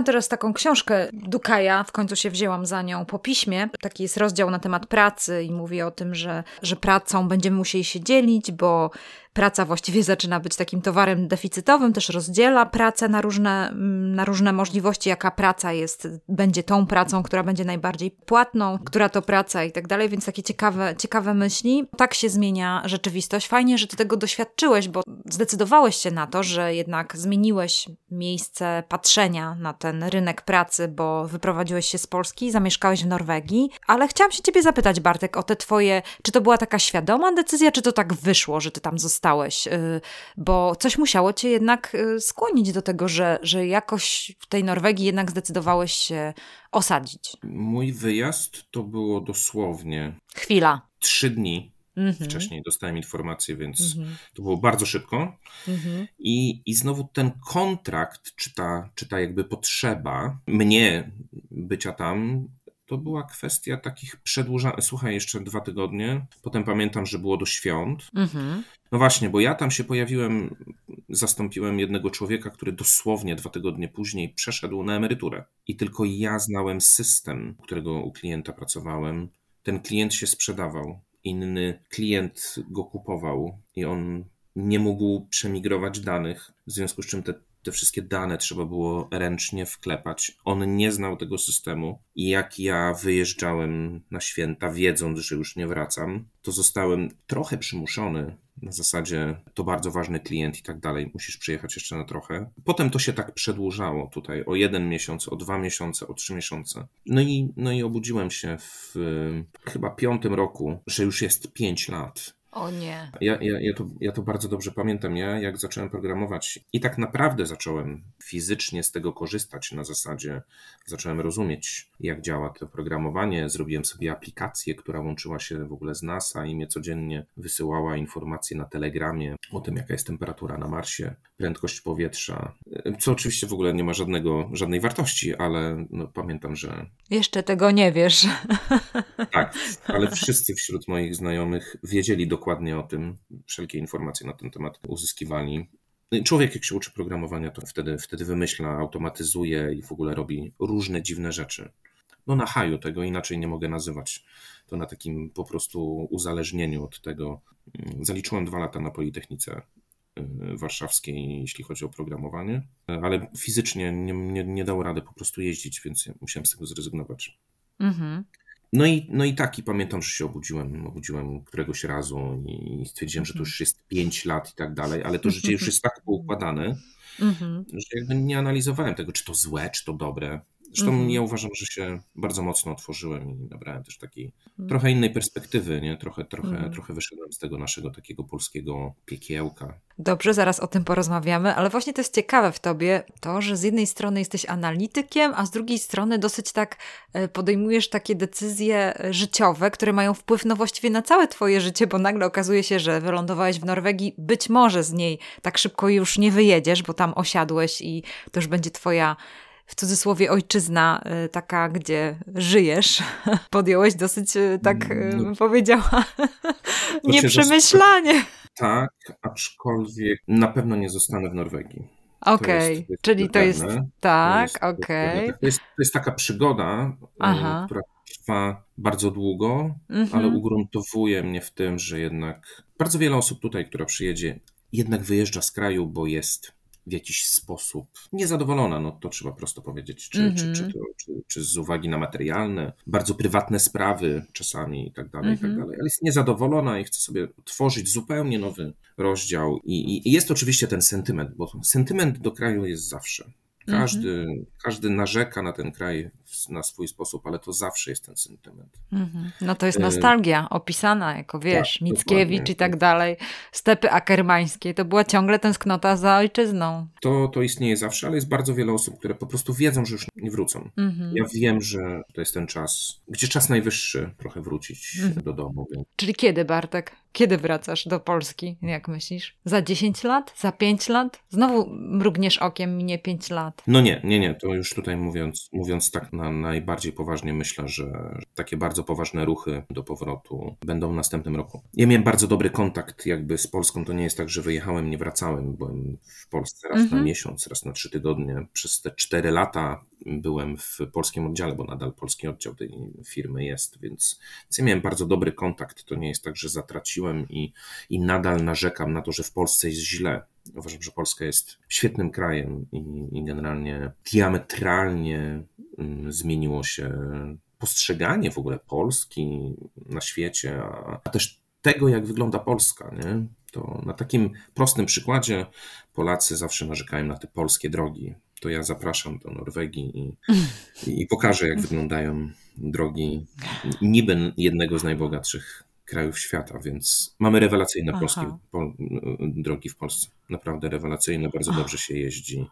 Czytam teraz taką książkę Dukaja, w końcu się wzięłam za nią po piśmie. Taki jest rozdział na temat pracy i mówi o tym, że, że pracą będziemy musieli się dzielić, bo praca właściwie zaczyna być takim towarem deficytowym, też rozdziela pracę na różne, mm, na różne możliwości, jaka praca jest, będzie tą pracą, która będzie najbardziej płatną, która to praca i tak dalej, więc takie ciekawe, ciekawe myśli. Tak się zmienia rzeczywistość. Fajnie, że ty tego doświadczyłeś, bo zdecydowałeś się na to, że jednak zmieniłeś miejsce patrzenia na ten rynek pracy, bo wyprowadziłeś się z Polski, zamieszkałeś w Norwegii, ale chciałam się ciebie zapytać, Bartek, o te twoje, czy to była taka świadoma decyzja, czy to tak wyszło, że ty tam zostałeś? Y, Bo coś musiało cię jednak y, skłonić do tego, że, że jakoś w tej Norwegii jednak zdecydowałeś się osadzić. Mój wyjazd to było dosłownie Chwila. trzy dni. Mhm. Wcześniej dostałem informację, więc Mhm. to było bardzo szybko. Mhm. I, I znowu ten kontrakt, czy ta, czy ta jakby potrzeba mnie bycia tam, to była kwestia takich przedłużanych. Słuchaj, jeszcze dwa tygodnie. Potem pamiętam, że było do świąt. Mhm. No właśnie, bo ja tam się pojawiłem, zastąpiłem jednego człowieka, który dosłownie dwa tygodnie później przeszedł na emeryturę. I tylko ja znałem system, którego u klienta pracowałem. Ten klient się sprzedawał, inny klient go kupował i on nie mógł przemigrować danych, w związku z czym te, te wszystkie dane trzeba było ręcznie wklepać. On nie znał tego systemu i jak ja wyjeżdżałem na święta, wiedząc, że już nie wracam, to zostałem trochę przymuszony na zasadzie to bardzo ważny klient i tak dalej, musisz przyjechać jeszcze na trochę. Potem to się tak przedłużało tutaj o jeden miesiąc, o dwa miesiące, o trzy miesiące. No i, no i obudziłem się w chyba piątym roku, że już jest pięć lat o nie. Ja, ja, ja, to, ja to bardzo dobrze pamiętam. Ja, jak zacząłem programować i tak naprawdę zacząłem fizycznie z tego korzystać na zasadzie, zacząłem rozumieć, jak działa to programowanie. Zrobiłem sobie aplikację, która łączyła się w ogóle z NASA i mnie codziennie wysyłała informacje na Telegramie o tym, jaka jest temperatura na Marsie, prędkość powietrza, co oczywiście w ogóle nie ma żadnego, żadnej wartości, ale no, pamiętam, że. Jeszcze tego nie wiesz. Tak, ale wszyscy wśród moich znajomych wiedzieli dokładnie, dokładnie o tym, wszelkie informacje na ten temat uzyskiwali. No człowiek, jak się uczy programowania, to wtedy, wtedy wymyśla, automatyzuje i w ogóle robi różne dziwne rzeczy. No na haju tego inaczej nie mogę nazywać. To na takim po prostu uzależnieniu od tego. Zaliczyłem dwa lata na Politechnice y, warszawskiej, jeśli chodzi o programowanie, ale fizycznie nie, nie, nie dało rady po prostu jeździć, więc musiałem z tego zrezygnować. Mhm. No i, no i tak, i pamiętam, że się obudziłem, obudziłem któregoś razu i stwierdziłem, że to już jest 5 lat i tak dalej, ale to życie już jest tak poukładane, mhm. że jakby nie analizowałem tego, czy to złe, czy to dobre. Zresztą mhm. ja uważam, że się bardzo mocno otworzyłem i nabrałem też takiej mhm. trochę innej perspektywy, nie? Trochę, trochę, mhm. trochę wyszedłem z tego naszego takiego polskiego piekiełka. Dobrze, zaraz o tym porozmawiamy, ale właśnie to jest ciekawe w tobie, to, że z jednej strony jesteś analitykiem, a z drugiej strony dosyć tak e, podejmujesz takie decyzje e, życiowe, które mają wpływ no właściwie na całe twoje życie, bo nagle okazuje się, że wylądowałeś w Norwegii, być może z niej tak szybko już nie wyjedziesz, bo tam osiadłeś i to już będzie twoja w cudzysłowie ojczyzna, y, taka, gdzie żyjesz, podjąłeś dosyć, y, tak y, no, bym powiedziała, nieprzemyślanie. Tak, aczkolwiek na pewno nie zostanę w Norwegii. Okej, okay. czyli to jest, tak, okej. Okay. To, jest, to jest taka przygoda, Aha. która trwa bardzo długo, mhm. ale ugruntowuje mnie w tym, że jednak bardzo wiele osób tutaj, która przyjedzie, jednak wyjeżdża z kraju, bo jest w jakiś sposób niezadowolona, no to trzeba prosto powiedzieć, czy, mm -hmm. czy, czy, mhm. to, czy, czy, z uwagi na materialne, bardzo prywatne sprawy czasami i tak dalej, i tak mhm. dalej, ale jest niezadowolona i chce sobie tworzyć zupełnie nowy rozdział i, i jest oczywiście ten sentyment, bo sentyment do kraju jest zawsze. Każdy, mm -hmm. każdy narzeka na ten kraj na swój sposób, ale to zawsze jest ten sentyment. Mm-hmm. No to jest y, nostalgia opisana, jako wiesz, tak, Mickiewicz i tak dalej, stepy akermańskie, to była ciągle tęsknota za ojczyzną. To, to istnieje zawsze, ale jest bardzo wiele osób, które po prostu wiedzą, że już nie wrócą. Mm-hmm. Ja wiem, że to jest ten czas, gdzie czas najwyższy trochę wrócić mm-hmm. do domu. Więc... Czyli kiedy, Bartek? Kiedy wracasz do Polski, jak myślisz? Za 10 lat? Za 5 lat? Znowu mrugniesz okiem, minie 5 lat. No nie, nie, nie, to już tutaj mówiąc, mówiąc tak na najbardziej poważnie myślę, że takie bardzo poważne ruchy do powrotu będą w następnym roku. Ja miałem bardzo dobry kontakt jakby z Polską, to nie jest tak, że wyjechałem, nie wracałem, byłem w Polsce raz mhm. na miesiąc, raz na trzy tygodnie. Przez te cztery lata byłem w polskim oddziale, bo nadal polski oddział tej firmy jest, więc, więc ja miałem bardzo dobry kontakt. To nie jest tak, że zatraciłem i, i nadal narzekam na to, że w Polsce jest źle. Uważam, że Polska jest świetnym krajem i, i generalnie diametralnie zmieniło się postrzeganie w ogóle Polski na świecie, a, też tego, jak wygląda Polska. Nie? To na takim prostym przykładzie Polacy zawsze narzekają na te polskie drogi. To ja zapraszam do Norwegii i, i pokażę, jak wyglądają drogi niby jednego z najbogatszych krajów świata, więc mamy rewelacyjne polskie po, drogi w Polsce. Naprawdę rewelacyjne, bardzo dobrze się jeździ.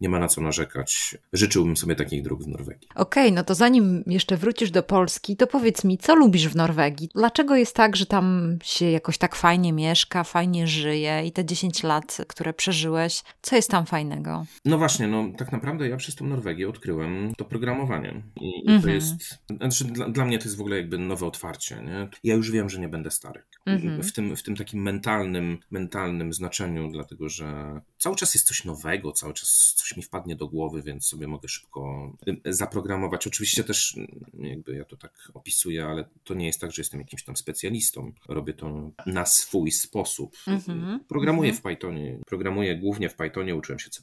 Nie ma na co narzekać. Życzyłbym sobie takich dróg w Norwegii. Okej, okay, no to zanim jeszcze wrócisz do Polski, to powiedz mi, co lubisz w Norwegii? Dlaczego jest tak, że tam się jakoś tak fajnie mieszka, fajnie żyje i te 10 lat, które przeżyłeś, co jest tam fajnego? No właśnie, no tak naprawdę ja przez tą Norwegię odkryłem to programowanie. I, i to mhm. jest, znaczy dla, dla, mnie to jest w ogóle jakby nowe otwarcie. Nie? Ja już wiem, że nie będę stary. Mhm. W, tym, w tym takim mentalnym, mentalnym znaczeniu, dlatego że cały czas jest coś nowego, cały czas coś mi wpadnie do głowy, więc sobie mogę szybko zaprogramować. Oczywiście też, jakby ja to tak opisuję, ale to nie jest tak, że jestem jakimś tam specjalistą. Robię to na swój sposób. Mm-hmm. Programuję mm-hmm. w Pythonie, programuję głównie w Pythonie, uczyłem się C++,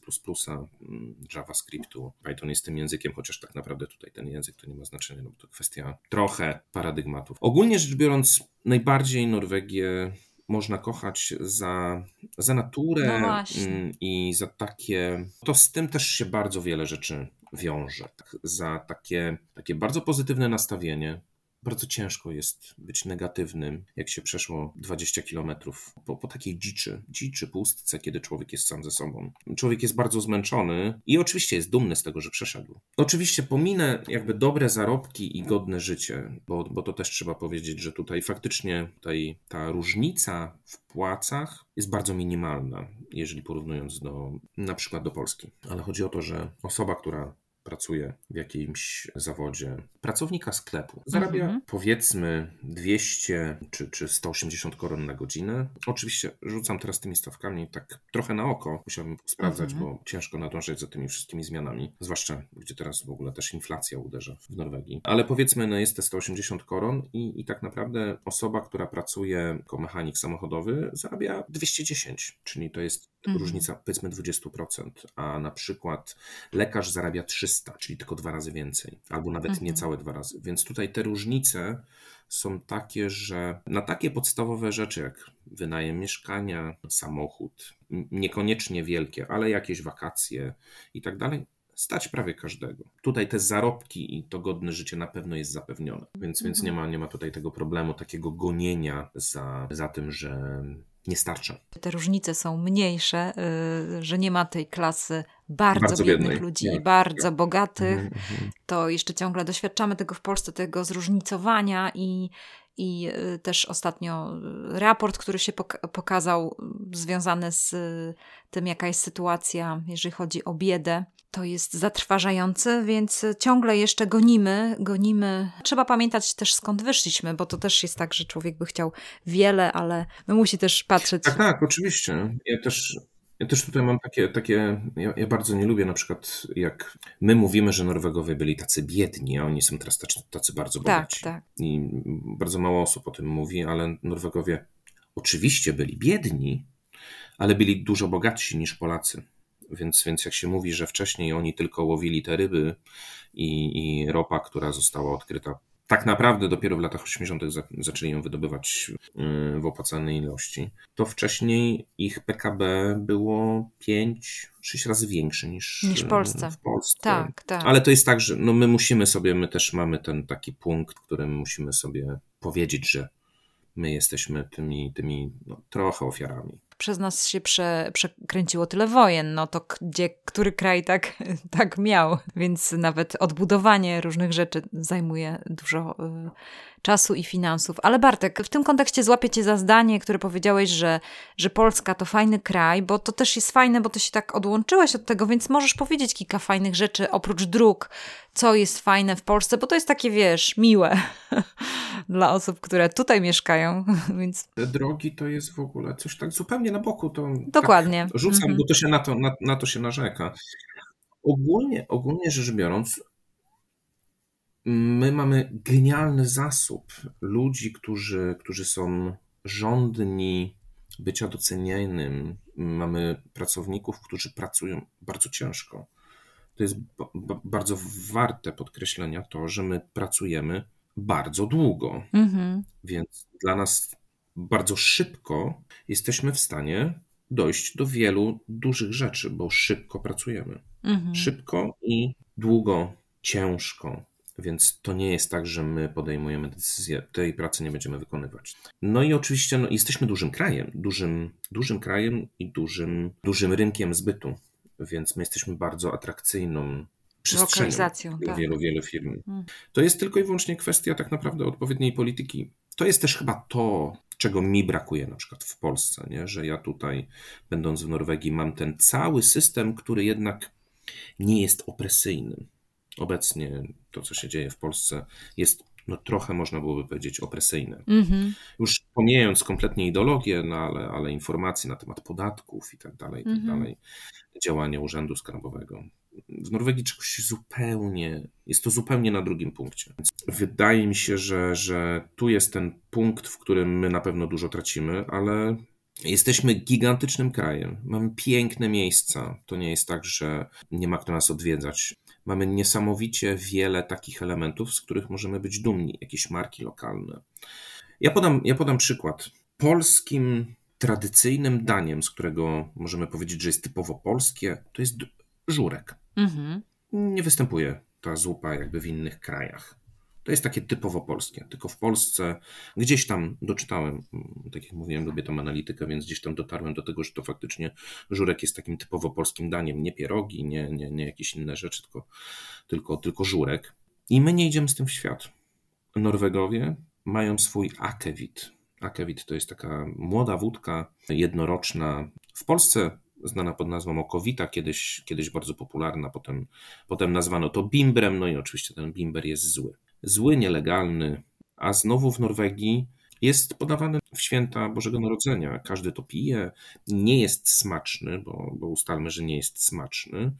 JavaScriptu. Python jest tym językiem, chociaż tak naprawdę tutaj ten język to nie ma znaczenia, no bo to kwestia trochę paradygmatów. Ogólnie rzecz biorąc, najbardziej Norwegię można kochać za, za naturę no i za takie. To z tym też się bardzo wiele rzeczy wiąże. Tak, za takie, takie bardzo pozytywne nastawienie, bardzo ciężko jest być negatywnym, jak się przeszło 20 kilometrów po, po takiej dziczy, dziczy, pustce, kiedy człowiek jest sam ze sobą. Człowiek jest bardzo zmęczony i oczywiście jest dumny z tego, że przeszedł. Oczywiście pominę jakby dobre zarobki i godne życie, bo, bo to też trzeba powiedzieć, że tutaj faktycznie tutaj ta różnica w płacach jest bardzo minimalna, jeżeli porównując do na przykład do Polski. Ale chodzi o to, że osoba, która pracuje w jakimś zawodzie pracownika sklepu. Zarabia mm -hmm. powiedzmy 200 czy, czy 180 koron na godzinę. Oczywiście rzucam teraz tymi stawkami tak trochę na oko. Musiałbym sprawdzać, -hmm. bo ciężko nadążyć za tymi wszystkimi zmianami. Zwłaszcza, gdzie teraz w ogóle też inflacja uderza w Norwegii. Ale powiedzmy, no jest te 180 koron i, i tak naprawdę osoba, która pracuje jako mechanik samochodowy zarabia 210, czyli to jest -hmm. różnica powiedzmy 20%, a na przykład lekarz zarabia 300 300, czyli tylko dwa razy więcej, albo nawet mhm. niecałe dwa razy. Więc tutaj te różnice są takie, że na takie podstawowe rzeczy jak wynajem mieszkania, samochód, niekoniecznie wielkie, ale jakieś wakacje i tak dalej, stać prawie każdego. Tutaj te zarobki i to godne życie na pewno jest zapewnione, więc, więc nie, ma, nie ma tutaj tego problemu, takiego gonienia za, za tym, że nie starcza. Te różnice są mniejsze, y, że nie ma tej klasy bardzo, bardzo biednych biednej. ludzi i bardzo bogatych. Mm -hmm. To jeszcze ciągle doświadczamy tego w Polsce, tego zróżnicowania i, i y, też ostatnio raport, który się pokazał, związany z tym, jaka jest sytuacja, jeżeli chodzi o biedę to jest zatrważające, więc ciągle jeszcze gonimy, gonimy. Trzeba pamiętać też skąd wyszliśmy, bo to też jest tak, że człowiek by chciał wiele, ale no musi też patrzeć. Tak, tak, oczywiście. Ja też, ja też tutaj mam takie, takie ja, ja, bardzo nie lubię na przykład jak my mówimy, że Norwegowie byli tacy biedni, a oni są teraz tacy, tacy bardzo tak, bogaci. Tak, tak. I bardzo mało osób o tym mówi, ale Norwegowie oczywiście byli biedni, ale byli dużo bogatsi niż Polacy. Więc, więc jak się mówi, że wcześniej oni tylko łowili te ryby i, i ropa, która została odkryta tak naprawdę dopiero w latach 80. zaczęli ją wydobywać y, w opłacalnej ilości, to wcześniej ich PKB było 5-6 razy większe niż, niż w Polsce. w Polsce. Tak, tak. Ale to jest tak, że no my musimy sobie, my też mamy ten taki punkt, którym musimy sobie powiedzieć, że my jesteśmy tymi, tymi no, trochę ofiarami przez nas się prze, przekręciło tyle wojen, no to gdzie, który kraj tak, tak miał, więc nawet odbudowanie różnych rzeczy zajmuje dużo y, czasu i finansów. Ale Bartek, w tym kontekście złapię cię za zdanie, które powiedziałeś, że, że Polska to fajny kraj, bo to też jest fajne, bo ty się tak odłączyłeś od tego, więc możesz powiedzieć kilka fajnych rzeczy oprócz dróg, co jest fajne w Polsce, bo to jest takie, wiesz, miłe dla osób, które tutaj mieszkają, więc... Te drogi to jest w ogóle coś tak zupełnie na boku, to Dokładnie. Tak rzucam, mhm. bo to się na to, na, na to się narzeka. Ogólnie, ogólnie rzecz biorąc, my mamy genialny zasób ludzi, którzy, którzy są żądni bycia docenianym. Mamy pracowników, którzy pracują bardzo ciężko. To jest bardzo warte podkreślenia to, że my pracujemy bardzo długo. Mhm. Więc dla nas bardzo szybko jesteśmy w stanie dojść do wielu dużych rzeczy, bo szybko pracujemy. Mhm. Szybko i długo, ciężko. Więc to nie jest tak, że my podejmujemy decyzję, tej pracy nie będziemy wykonywać. No i oczywiście no, jesteśmy dużym krajem, dużym, dużym krajem i dużym, dużym rynkiem zbytu, więc my jesteśmy bardzo atrakcyjną przestrzenią dla tak. wielu, wielu firm. Hmm. To jest tylko i wyłącznie kwestia tak naprawdę odpowiedniej polityki. To jest też chyba to, czego mi brakuje na przykład w Polsce, nie? że ja tutaj, będąc w Norwegii, mam ten cały system, który jednak nie jest opresyjny obecnie to, co się dzieje w Polsce, jest no trochę można byłoby powiedzieć opresyjne. Mm-hmm. Już pomijając kompletnie ideologię, no ale, ale informacje na temat podatków i tak dalej, i tak mm-hmm. dalej, działania Urzędu Skarbowego. W Norwegii czegoś zupełnie, jest to zupełnie na drugim punkcie. Więc wydaje mi się, że, że tu jest ten punkt, w którym my na pewno dużo tracimy, ale Jesteśmy gigantycznym krajem, mamy piękne miejsca. To nie jest tak, że nie ma kto nas odwiedzać. Mamy niesamowicie wiele takich elementów, z których możemy być dumni, jakieś marki lokalne. Ja podam, ja podam przykład. Polskim tradycyjnym daniem, z którego możemy powiedzieć, że jest typowo polskie, to jest żurek. Mhm. Nie występuje ta zupa jakby w innych krajach. To jest takie typowo polskie. Tylko w Polsce gdzieś tam doczytałem, tak jak mówiłem, lubię tą analitykę, więc gdzieś tam dotarłem do tego, że to faktycznie żurek jest takim typowo polskim daniem. Nie pierogi, nie, nie, nie jakieś inne rzeczy, tylko, tylko, tylko żurek. I my nie idziemy z tym w świat. Norwegowie mają swój akewit. Akewit to jest taka młoda wódka jednoroczna. W Polsce znana pod nazwą okowita, kiedyś, kiedyś bardzo popularna, potem, potem nazwano to bimbrem, no i oczywiście ten bimber jest zły zły, nielegalny, a znowu w Norwegii jest podawany w święta Bożego Narodzenia. Każdy to pije. Nie jest smaczny, bo, bo ustalmy, że nie jest smaczny,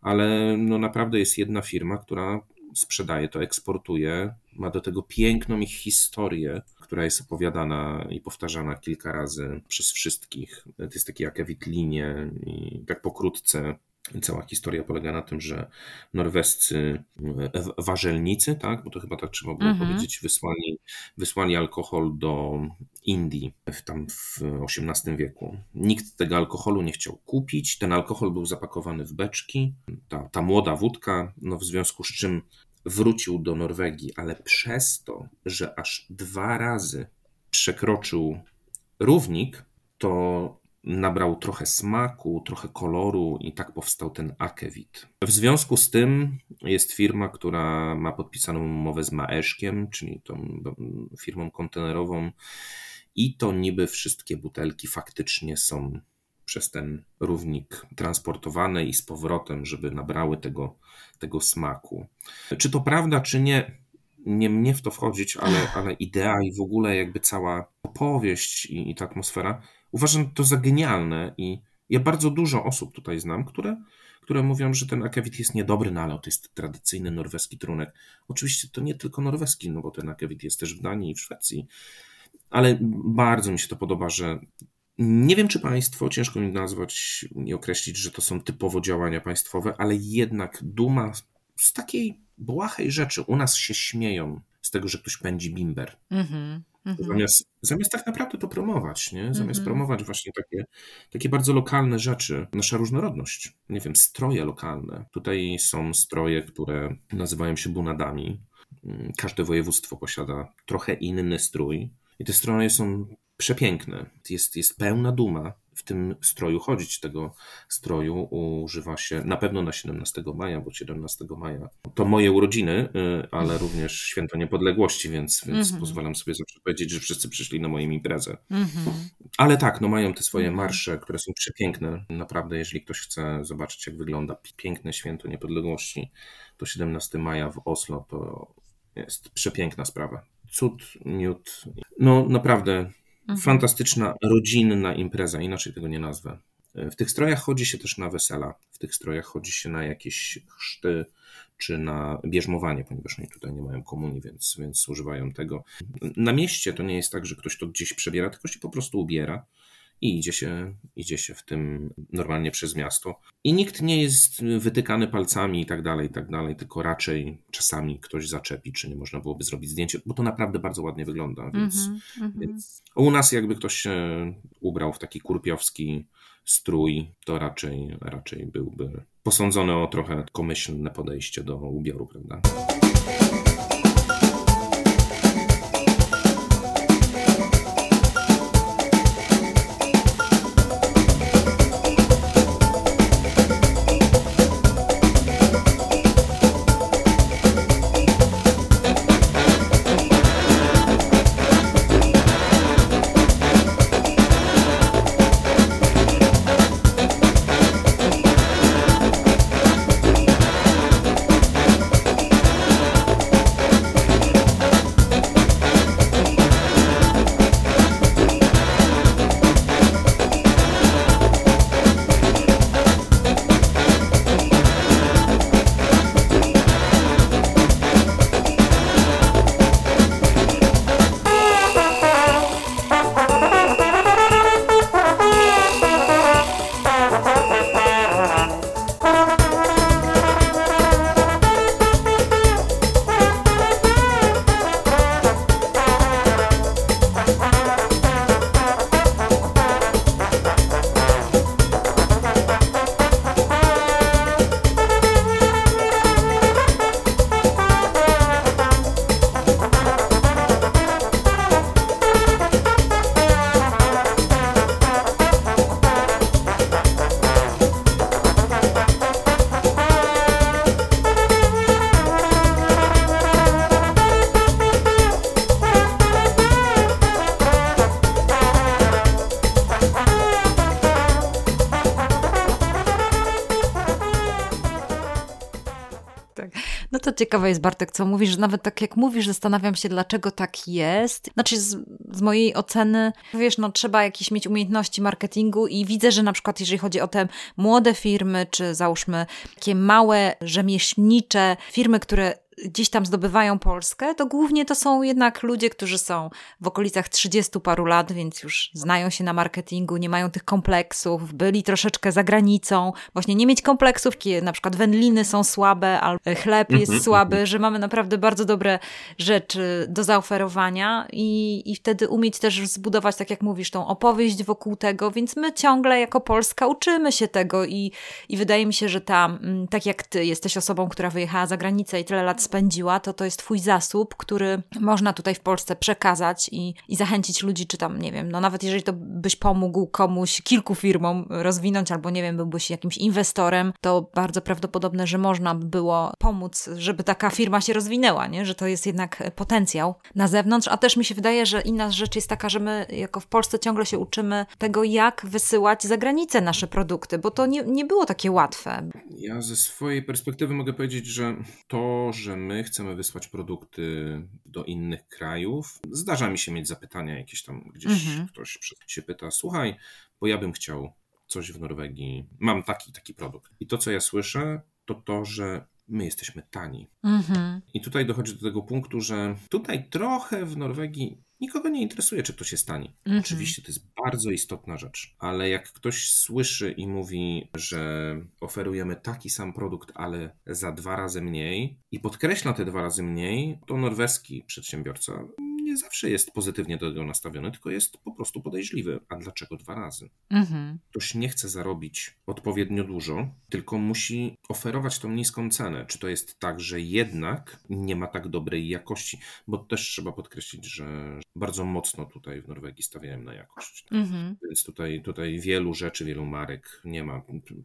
ale no naprawdę jest jedna firma, która sprzedaje to, eksportuje. Ma do tego piękną ich historię, która jest opowiadana i powtarzana kilka razy przez wszystkich. To jest takie jak Ewitlinie i tak pokrótce Cała historia polega na tym, że norwescy e, warzelnicy, tak, bo to chyba tak trzeba było mhm. powiedzieć, wysłali, wysłali alkohol do Indii w, tam w XVIII wieku. Nikt tego alkoholu nie chciał kupić. Ten alkohol był zapakowany w beczki. Ta, ta młoda wódka, no w związku z czym wrócił do Norwegii, ale przez to, że aż dwa razy przekroczył równik, to nabrał trochę smaku, trochę koloru i tak powstał ten akewit. W związku z tym jest firma, która ma podpisaną umowę z Maeszkiem, czyli tą firmą kontenerową i to niby wszystkie butelki faktycznie są przez ten równik transportowane i z powrotem, żeby nabrały tego, tego smaku. Czy to prawda, czy nie? Nie mnie w to wchodzić, ale, ale idea i w ogóle jakby cała opowieść i, i ta atmosfera Uważam to za genialne i ja bardzo dużo osób tutaj znam, które, które mówią, że ten akewit jest niedobry, no ale to jest tradycyjny norweski trunek. Oczywiście to nie tylko norweski, no bo ten akewit jest też w Danii i w Szwecji, ale bardzo mi się to podoba, że nie wiem, czy państwo, ciężko mi nazwać i określić, że to są typowo działania państwowe, ale jednak duma z takiej błahej rzeczy. U nas się śmieją z tego, że ktoś pędzi bimber. -hmm. Mhm. Zamiast, zamiast tak naprawdę to promować, nie? Zamiast mhm. promować właśnie takie, takie bardzo lokalne rzeczy, nasza różnorodność, nie wiem, stroje lokalne. Tutaj są stroje, które nazywają się bunadami. Mm, każde województwo posiada trochę inny strój i te stroje są przepiękne. Jest, jest pełna duma w tym stroju chodzić. Tego stroju używa się na pewno na 17 maja, bo 17 maja to moje urodziny, y, ale również święto niepodległości, więc, więc mm -hmm. pozwalam sobie zawsze powiedzieć, że wszyscy przyszli na moją imprezę. Mm -hmm. Ale tak, no mają te swoje mhm. marsze, które są przepiękne. Naprawdę, jeżeli ktoś chce zobaczyć, jak wygląda piękne święto niepodległości, to 17 maja w Oslo to jest przepiękna sprawa. Cud, miód. No naprawdę Mhm. Fantastyczna, rodzinna impreza, inaczej tego nie nazwę. W tych strojach chodzi się też na wesela, w tych strojach chodzi się na jakieś chrzty czy na bierzmowanie, ponieważ oni tutaj nie mają komunii, więc, więc używają tego. Na mieście to nie jest tak, że ktoś to gdzieś przebiera, tylko się po prostu ubiera i idzie się, idzie się w tym normalnie przez miasto. I nikt nie jest wytykany palcami i tak dalej, i tak dalej, tylko raczej czasami ktoś zaczepi, czy nie można byłoby zrobić zdjęcie, bo to naprawdę bardzo ładnie wygląda. Więc, mm -hmm. więc u nas jakby ktoś się ubrał w taki kurpiowski strój, to raczej, raczej byłby posądzony o trochę komyślne podejście do ubioru, prawda? Ciekawe jest, Bartek, co mówisz, że nawet tak jak mówisz, zastanawiam się, dlaczego tak jest. Znaczy, z, z, mojej oceny, wiesz, no trzeba jakieś mieć umiejętności marketingu i widzę, że na przykład jeżeli chodzi o te młode firmy, czy załóżmy takie małe, rzemieślnicze firmy, które gdzieś tam zdobywają Polskę, to głównie to są jednak ludzie, którzy są w okolicach 30 paru lat, więc już znają się na marketingu, nie mają tych kompleksów, byli troszeczkę za granicą. Właśnie nie mieć kompleksów, kiedy na przykład wędliny są słabe, albo chleb jest mhm, słaby, mhm. że mamy naprawdę bardzo dobre rzeczy do zaoferowania i, i wtedy umieć też zbudować, tak jak mówisz, tą opowieść wokół tego, więc my ciągle jako Polska uczymy się tego i, i wydaje mi się, że tam, mm, tak jak ty jesteś osobą, która wyjechała za granicę i tyle lat spędziła, to to jest twój zasób, który można tutaj w Polsce przekazać i, i zachęcić ludzi, czy tam, nie wiem, no nawet jeżeli to byś pomógł komuś, kilku firmom rozwinąć, albo nie wiem, byłbyś jakimś inwestorem, to bardzo prawdopodobne, że można by było pomóc, żeby taka firma się rozwinęła, nie? że to jest jednak potencjał na zewnątrz, a też mi się wydaje, że inna rzecz jest taka, że my jako w Polsce ciągle się uczymy tego, jak wysyłać za granicę nasze produkty, bo to nie, nie było takie łatwe. Ja ze swojej perspektywy mogę powiedzieć, że to, że my chcemy wysłać produkty do innych krajów. Zdarza mi się mieć zapytania jakieś tam, gdzieś mhm. ktoś się pyta, słuchaj, bo ja bym chciał coś w Norwegii, mam taki, taki produkt. I to, co ja słyszę, to to, że my jesteśmy tani. Mhm. I tutaj dochodzi do tego punktu, że tutaj trochę w Norwegii nikogo nie interesuje, czy ktoś jest tani. Mhm. Oczywiście to jest bardzo istotna rzecz, ale jak ktoś słyszy i mówi, że oferujemy taki sam produkt, ale za dwa razy mniej i podkreśla te dwa razy mniej, to norweski przedsiębiorca nie zawsze jest pozytywnie do tego nastawiony, tylko jest po prostu podejrzliwy. A dlaczego dwa razy? Mhm. Ktoś nie chce zarobić odpowiednio dużo, tylko musi oferować tą niską cenę. Czy to jest tak, że jednak nie ma tak dobrej jakości? Bo też trzeba podkreślić, że bardzo mocno tutaj w Norwegii stawiałem na jakość. Mhm. Więc tutaj, tutaj wielu rzeczy, wielu marek nie ma.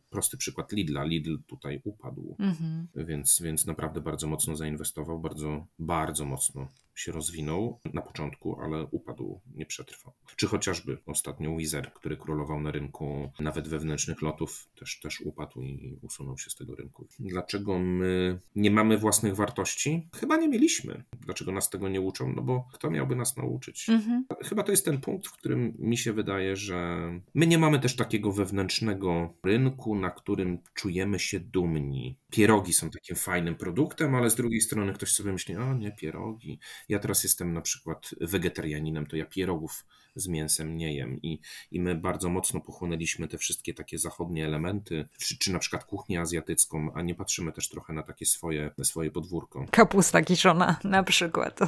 Prosty przykład Lidla. Lidl tutaj upadł, mhm. więc, więc naprawdę bardzo mocno zainwestował, bardzo, bardzo mocno się rozwinął na początku, ale upadł, nie przetrwał. Czy chociażby ostatnio Wizer, który królował na rynku nawet wewnętrznych lotów, też, też upadł i usunął się z tego rynku. Dlaczego my nie mamy własnych wartości? Chyba nie mieliśmy. Dlaczego nas tego nie uczą? No bo kto miałby nas nauczyć? Mhm. Chyba to jest ten punkt, w którym mi się wydaje, że my nie mamy też takiego wewnętrznego rynku, na którym czujemy się dumni. Pierogi są takim fajnym produktem, ale z drugiej strony ktoś sobie myśli, o nie, pierogi. Ja teraz jestem na przykład wegetarianinem, to ja pierogów z mięsem nie jem. I, I my bardzo mocno pochłonęliśmy te wszystkie takie zachodnie elementy, czy, czy na przykład kuchnię azjatycką, a nie patrzymy też trochę na takie swoje, swoje podwórko. Kapusta kiszona na przykład,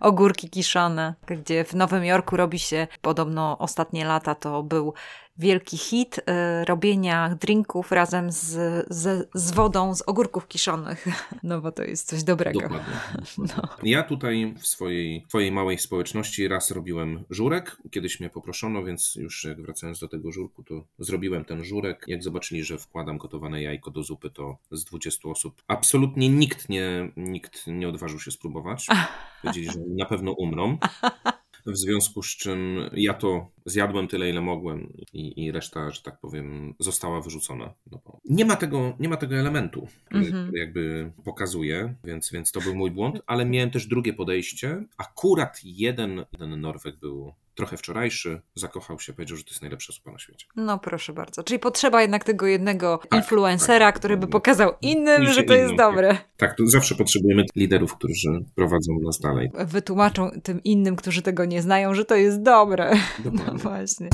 ogórki kiszone, gdzie w Nowym Jorku robi się, podobno ostatnie lata to był wielki hit y, robienia drinków razem z, z, z, wodą z ogórków kiszonych. No bo to jest coś dobrego. Dokładnie. No. Ja tutaj w swojej, swojej małej społeczności raz robiłem żurek. Kiedyś mnie poproszono, więc już jak wracając do tego żurku, to zrobiłem ten żurek. Jak zobaczyli, że wkładam gotowane jajko do zupy, to z 20 osób absolutnie nikt nie, nikt nie odważył się spróbować. Powiedzieli, że na pewno umrą. W związku z czym ja to zjadłem tyle, ile mogłem i, i reszta, że tak powiem, została wyrzucona. No nie, ma tego, nie ma tego elementu, który, mhm. który jakby pokazuje, więc, więc to był mój błąd, ale miałem też drugie podejście. Akurat jeden, jeden Norweg był trochę wczorajszy, zakochał się, powiedział, że to jest najlepsza zupa na świecie. No proszę bardzo. Czyli potrzeba jednak tego jednego tak, influencera, tak, który by pokazał innym, że to jest dobre. Tak, tu zawsze potrzebujemy liderów, którzy prowadzą nas dalej. Wytłumaczą tym innym, którzy tego nie znają, że to jest dobre. Dokładnie. No właśnie.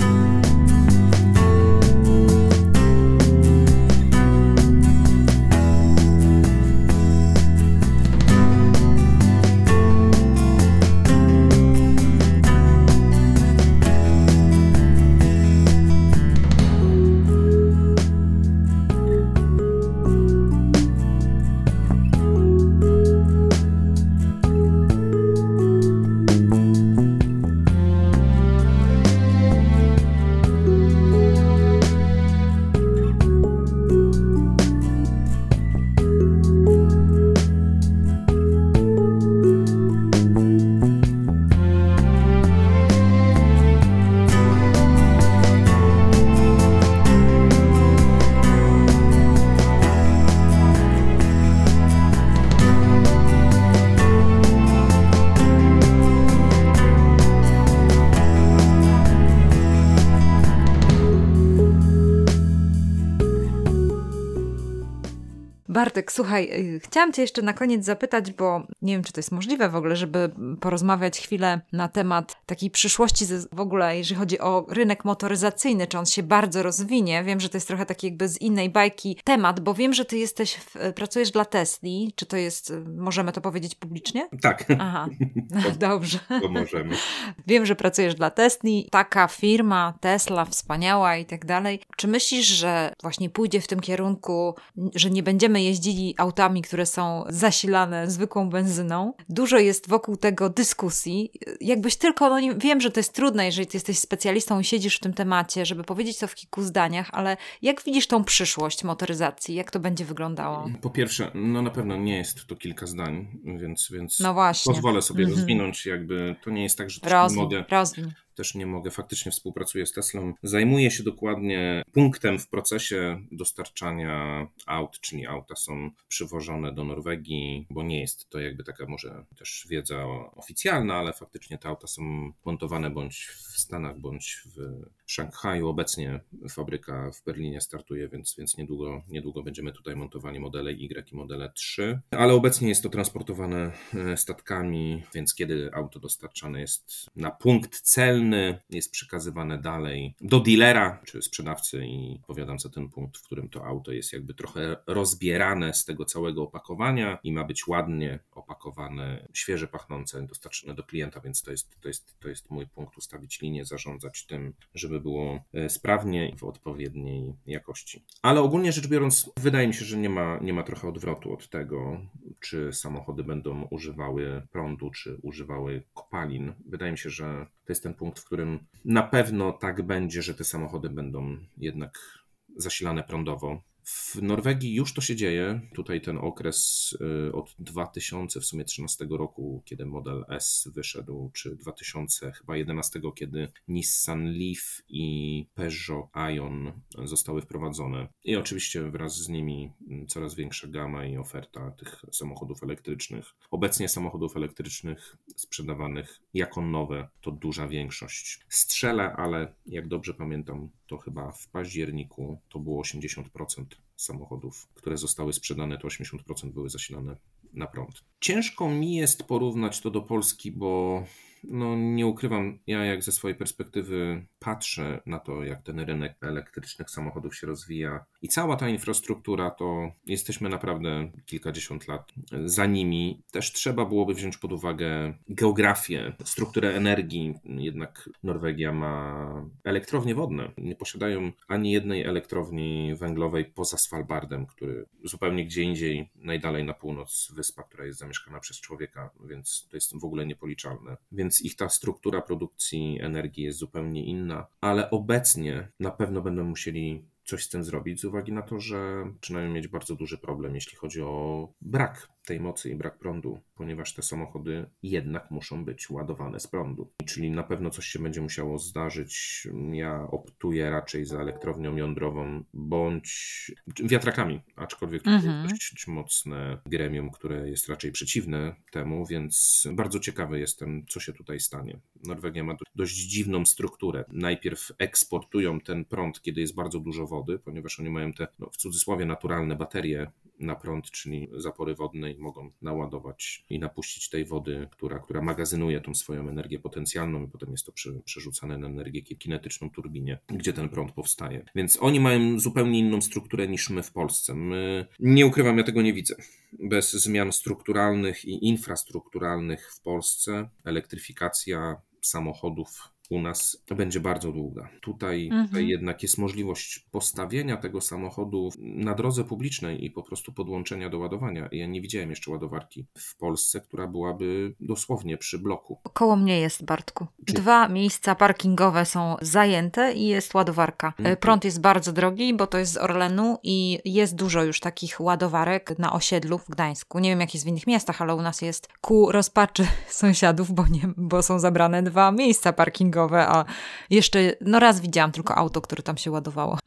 Bartek, słuchaj, y, chciałam Cię jeszcze na koniec zapytać, bo nie wiem, czy to jest możliwe w ogóle, żeby porozmawiać chwilę na temat takiej przyszłości w ogóle, jeżeli chodzi o rynek motoryzacyjny, czy on się bardzo rozwinie. Wiem, że to jest trochę taki jakby z innej bajki temat, bo wiem, że Ty jesteś, w, pracujesz dla Tesli. Czy to jest, możemy to powiedzieć publicznie? Tak. Aha, dobrze. To możemy. Wiem, że pracujesz dla Tesli. Taka firma, Tesla, wspaniała i tak dalej. Czy myślisz, że właśnie pójdzie w tym kierunku, że nie będziemy jeździli autami, które są zasilane zwykłą benzyną? Dużo jest wokół tego dyskusji. Jakbyś tylko, no nie, wiem, że to jest trudne, jeżeli ty jesteś specjalistą i siedzisz w tym temacie, żeby powiedzieć to w kilku zdaniach, ale jak widzisz tą przyszłość motoryzacji? Jak to będzie wyglądało? Po pierwsze, no na pewno nie jest to kilka zdań, więc, więc no właśnie. pozwolę sobie mm -hmm. rozwinąć jakby, to nie jest tak, że rozwin, mogę... Rozwin też nie mogę, faktycznie współpracuję z Teslą. Zajmuję się dokładnie punktem w procesie dostarczania aut, czyli auta są przywożone do Norwegii, bo nie jest to jakby taka może też wiedza oficjalna, ale faktycznie te auta są montowane bądź w Stanach, bądź w Szanghaju. Obecnie fabryka w Berlinie startuje, więc, więc niedługo, niedługo będziemy tutaj montowali modele Y i modele 3, ale obecnie jest to transportowane e, statkami, więc kiedy auto dostarczane jest na punkt celny, jest przekazywane dalej do dealera czy sprzedawcy i powiadam za ten punkt, w którym to auto jest jakby trochę rozbierane z tego całego opakowania i ma być ładnie opakowane, świeże pachnące, dostarczone do klienta, więc to jest, to jest, to jest mój punkt, ustawić linię, zarządzać tym, żeby było e, sprawnie i w odpowiedniej jakości. Ale ogólnie rzecz biorąc, wydaje mi się, że nie ma, nie ma trochę odwrotu od tego, czy samochody będą używały prądu, czy używały kopalin. Wydaje mi się, że to jest ten punkt, w którym na pewno tak będzie, że te samochody będą jednak zasilane prądowo. W Norwegii już to się dzieje. Tutaj ten okres y, od 2000 w sumie 13 roku, kiedy model S wyszedł, czy 2000 chyba 11, kiedy Nissan Leaf i Peugeot Ion zostały wprowadzone. I oczywiście wraz z nimi coraz większa gama i oferta tych samochodów elektrycznych. Obecnie samochodów elektrycznych sprzedawanych jako nowe to duża większość. Strzelę, ale jak dobrze pamiętam, to chyba w październiku to było 80% samochodów, które zostały sprzedane, to 80% były zasilane na prąd. Ciężko mi jest porównać to do Polski, bo no nie ukrywam, ja jak ze swojej perspektywy patrzę na to, jak ten rynek elektrycznych samochodów się rozwija i cała ta infrastruktura, to jesteśmy naprawdę kilkadziesiąt lat za nimi. Też trzeba byłoby wziąć pod uwagę geografię, strukturę energii. Jednak Norwegia ma elektrownie wodne. Nie posiadają ani jednej elektrowni węglowej poza Svalbardem, który zupełnie gdzie indziej, najdalej na północ wyspa, która jest zamieszkana przez człowieka, więc to jest w ogóle niepoliczalne. Więc ich ta struktura produkcji energii jest zupełnie inna, ale obecnie na pewno będą musieli coś z tym zrobić, z uwagi na to, że zaczynają mieć bardzo duży problem, jeśli chodzi o brak tej mocy i brak prądu, ponieważ te samochody jednak muszą być ładowane z prądu. Czyli na pewno coś się będzie musiało zdarzyć. Ja optuję raczej za elektrownią jądrową bądź wiatrakami, aczkolwiek to mhm. jest dość mocne gremium, które jest raczej przeciwne temu, więc bardzo ciekawy jestem, co się tutaj stanie. Norwegia ma dość dziwną strukturę. Najpierw eksportują ten prąd, kiedy jest bardzo dużo wody, ponieważ oni mają te, no, w cudzysłowie, naturalne baterie na prąd, czyli zapory wodne i mogą naładować i napuścić tej wody, która, która magazynuje tą swoją energię potencjalną i potem jest to przerzucane na energię kinetyczną turbinie, gdzie ten prąd powstaje. Więc oni mają zupełnie inną strukturę niż my w Polsce. My, nie ukrywam, ja tego nie widzę. Bez zmian strukturalnych i infrastrukturalnych w Polsce elektryfikacja samochodów u nas będzie bardzo długa. Tutaj, mhm. tutaj jednak jest możliwość postawienia tego samochodu na drodze publicznej i po prostu podłączenia do ładowania. Ja nie widziałem jeszcze ładowarki w Polsce, która byłaby dosłownie przy bloku. Koło mnie jest, Bartku. Czy... Dwa miejsca parkingowe są zajęte i jest ładowarka. Mhm. Prąd jest bardzo drogi, bo to jest z Orlenu i jest dużo już takich ładowarek na osiedlu w Gdańsku. Nie wiem, jak jest w innych miastach, ale u nas jest ku rozpaczy sąsiadów, bo, nie, bo są zabrane dwa miejsca parkingowe ładowarkowo-ładowarkowo-ładowarkowo-ładowarkowo a jeszcze, no raz widziałam tylko auto, które tam się ładowało.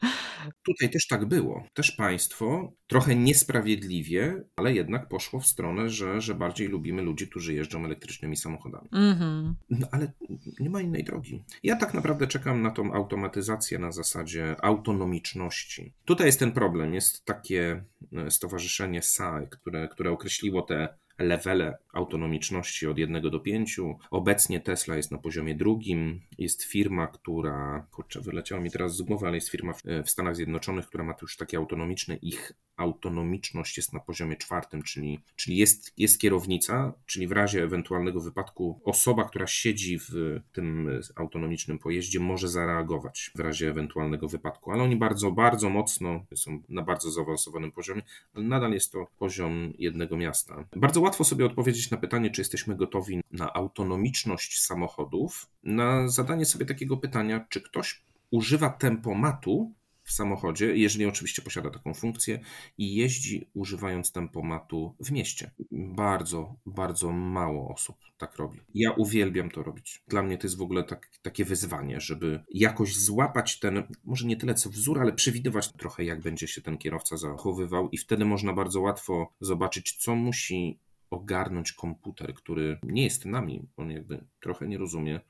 Tutaj też tak było. Też państwo trochę niesprawiedliwie, ale jednak poszło w stronę, że, że bardziej lubimy ludzi, którzy jeżdżą elektrycznymi samochodami. Mm-hmm. No ale nie ma innej drogi. Ja tak naprawdę czekam na tą automatyzację na zasadzie autonomiczności. Tutaj jest ten problem. Jest takie e, stowarzyszenie SAE, które, które określiło te levele autonomiczności od 1 do 5. Obecnie Tesla jest na poziomie drugim. Jest firma, która, kurczę, wyleciała mi teraz z głowy, ale jest firma w, w Stanach Zjednoczonych, która ma już takie autonomiczne. Ich autonomiczność jest na poziomie czwartym, czyli, czyli jest, jest kierownica, czyli w razie ewentualnego wypadku osoba, która siedzi w tym autonomicznym pojeździe może zareagować w razie ewentualnego wypadku, ale oni bardzo, bardzo mocno są na bardzo zaawansowanym poziomie, ale nadal jest to poziom jednego miasta. Bardzo łatwo sobie odpowiedzieć na pytanie, czy jesteśmy gotowi na autonomiczność samochodów, na zadanie sobie takiego pytania, czy ktoś używa tempomatu w samochodzie, jeżeli oczywiście posiada taką funkcję i jeździ używając tempomatu w mieście. Bardzo, bardzo mało osób tak robi. Ja uwielbiam to robić. Dla mnie to jest w ogóle tak, takie wyzwanie, żeby jakoś złapać ten, może nie tyle co wzór, ale przewidywać trochę, jak będzie się ten kierowca zachowywał, i wtedy można bardzo łatwo zobaczyć, co musi ogarnąć komputer, który nie jest nami, on jakby trochę nie rozumie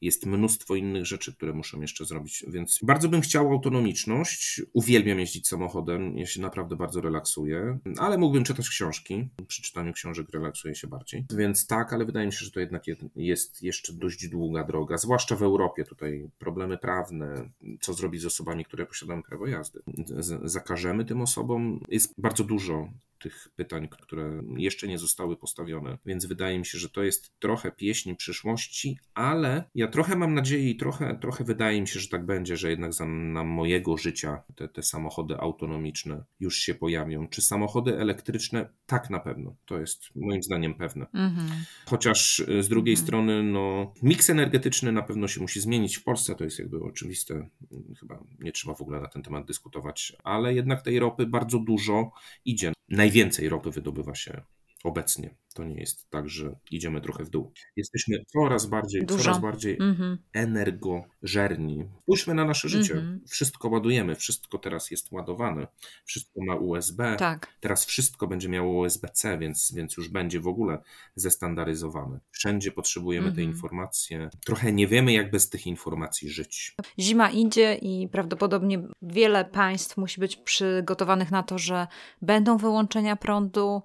jest mnóstwo innych rzeczy, które muszę jeszcze zrobić, więc bardzo bym chciał autonomiczność. Uwielbiam jeździć samochodem, ja się naprawdę bardzo relaksuję, ale mógłbym czytać książki. Przy czytaniu książek relaksuję się bardziej. Więc tak, ale wydaje mi się, że to jednak jest jeszcze dość długa droga, zwłaszcza w Europie. Tutaj problemy prawne, co zrobić z osobami, które posiadają prawo jazdy. Zakażemy tym osobom. Jest bardzo dużo tych pytań, które jeszcze nie zostały postawione, więc wydaje mi się, że to jest trochę pieśń przyszłości, ale ja trochę mam nadzieję i trochę, trochę wydaje mi się, że tak będzie, że jednak za na mojego życia te, te samochody autonomiczne już się pojawią. Czy samochody elektryczne? Tak na pewno. To jest moim zdaniem pewne. Mhm. Chociaż e, z drugiej mhm. strony, no, miks energetyczny na pewno się musi zmienić w Polsce, to jest jakby oczywiste. Chyba nie trzeba w ogóle na ten temat dyskutować, ale jednak tej ropy bardzo dużo idzie najwięcej ropy wydobywa się obecnie. To nie jest tak, że idziemy trochę w dół. Jesteśmy coraz bardziej, Dużo. coraz bardziej mm-hmm. energożerni. Spójrzmy na nasze życie. Mm-hmm. Wszystko ładujemy, wszystko teraz jest ładowane, wszystko ma USB. Tak. Teraz wszystko będzie miało USB-C, więc, więc już będzie w ogóle zestandaryzowane. Wszędzie potrzebujemy mm-hmm. te mhm. informacje. Trochę nie wiemy, jak bez tych informacji żyć. Zima idzie i prawdopodobnie wiele państw musi być przygotowanych na to, że będą wyłączenia prądu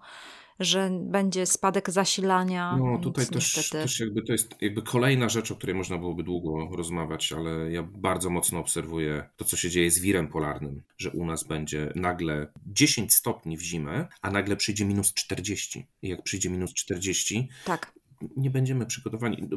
że będzie spadek zasilania. No tutaj też, niestety... też jakby to jest jakby kolejna rzecz, o której można byłoby długo rozmawiać, ale ja bardzo mocno obserwuję to, co się dzieje z wirem polarnym, że u nas będzie nagle 10 stopni w zimę, a nagle przyjdzie minus 40. I jak przyjdzie minus 40, tak nie będziemy przygotowani.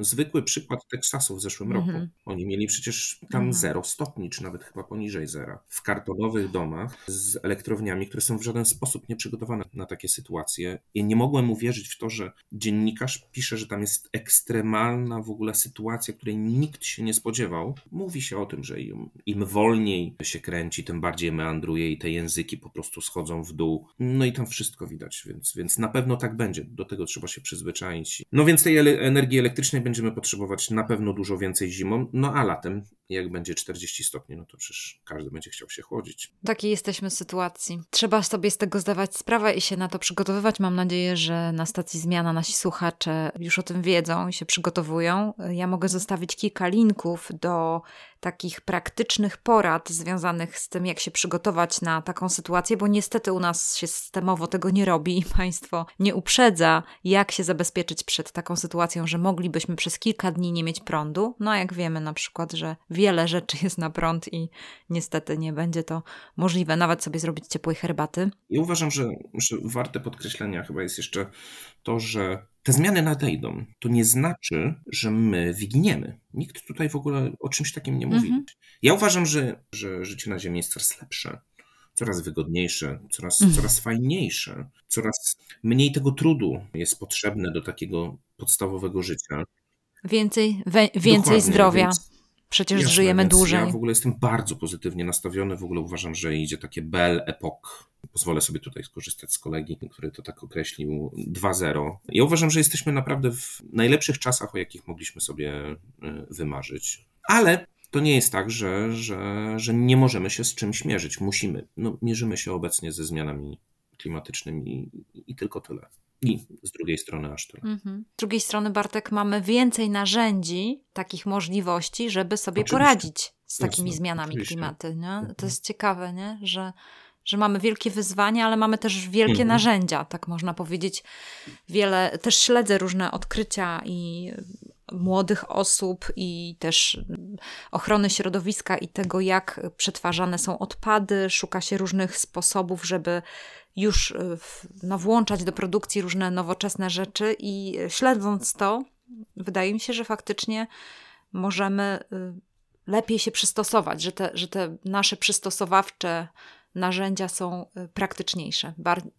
Zwykły przykład Teksasu w zeszłym mm -hmm. roku. Oni mieli przecież tam mm -hmm. zero stopni, czy nawet chyba poniżej zera. W kartonowych domach z elektrowniami, które są w żaden sposób nieprzygotowane na takie sytuacje. I nie mogłem uwierzyć w to, że dziennikarz pisze, że tam jest ekstremalna w ogóle sytuacja, której nikt się nie spodziewał. Mówi się o tym, że im, im wolniej się kręci, tym bardziej meandruje i te języki po prostu schodzą w dół. No i tam wszystko widać, więc, więc na pewno tak będzie. Do tego trzeba się przyzwyczaić no więc tej energii elektrycznej będziemy potrzebować na pewno dużo więcej zimą, no a latem, jak będzie 40 stopni, no to przecież każdy będzie chciał się chłodzić. Takiej jesteśmy sytuacji. Trzeba sobie z tego zdawać sprawę i się na to przygotowywać. Mam nadzieję, że na stacji Zmiana nasi słuchacze już o tym wiedzą i się przygotowują. Ja mogę zostawić kilka linków do takich praktycznych porad związanych z tym, jak się przygotować na taką sytuację, bo niestety u nas się systemowo tego nie robi i państwo nie uprzedza, jak się zabezpieczyć przed taką sytuacją, że moglibyśmy przez kilka dni nie mieć prądu. No a jak wiemy na przykład, że wiele rzeczy jest na prąd i niestety nie będzie to możliwe, nawet sobie zrobić ciepłej herbaty. I uważam, że, że warte podkreślenia chyba jest jeszcze to, że te zmiany nadejdą. To nie znaczy, że my wyginiemy. Nikt tutaj w ogóle o czymś takim nie mówi. Mhm. Ja uważam, że, że życie na Ziemi jest coraz lepsze, coraz wygodniejsze, coraz, mhm. coraz fajniejsze, coraz mniej tego trudu jest potrzebne do takiego podstawowego życia. Więcej, we, więcej zdrowia. Więc, przecież Jasne, żyjemy dłużej. Ja w ogóle jestem bardzo pozytywnie nastawiony, w ogóle uważam, że idzie takie Belle Epoque. Pozwolę sobie tutaj skorzystać z kolegi, który to tak określił 2.0. Ja uważam, że jesteśmy naprawdę w najlepszych czasach, o jakich mogliśmy sobie e, wymarzyć. Ale to nie jest tak, że, że, że nie możemy się z czymś mierzyć. Musimy. No, mierzymy się obecnie ze zmianami klimatycznymi i, i tylko tyle. I z drugiej strony aż tyle. Mhm. Z drugiej strony, Bartek, mamy więcej narzędzi, takich możliwości, żeby sobie Oczywiście. poradzić z takimi Jasne. zmianami Oczywiście. klimatu. Nie? To mhm. jest ciekawe, nie? że że mamy wielkie wyzwania, ale mamy też wielkie mhm. narzędzia, tak można powiedzieć. Wiele, też śledzę różne odkrycia i młodych osób i też ochrony środowiska i tego, jak przetwarzane są odpady. Szuka się różnych sposobów, żeby już y, no, włączać do produkcji różne nowoczesne rzeczy i śledząc to, wydaje mi się, że faktycznie możemy y, lepiej się przystosować, że te, że te nasze przystosowawcze narzędzia są y, praktyczniejsze.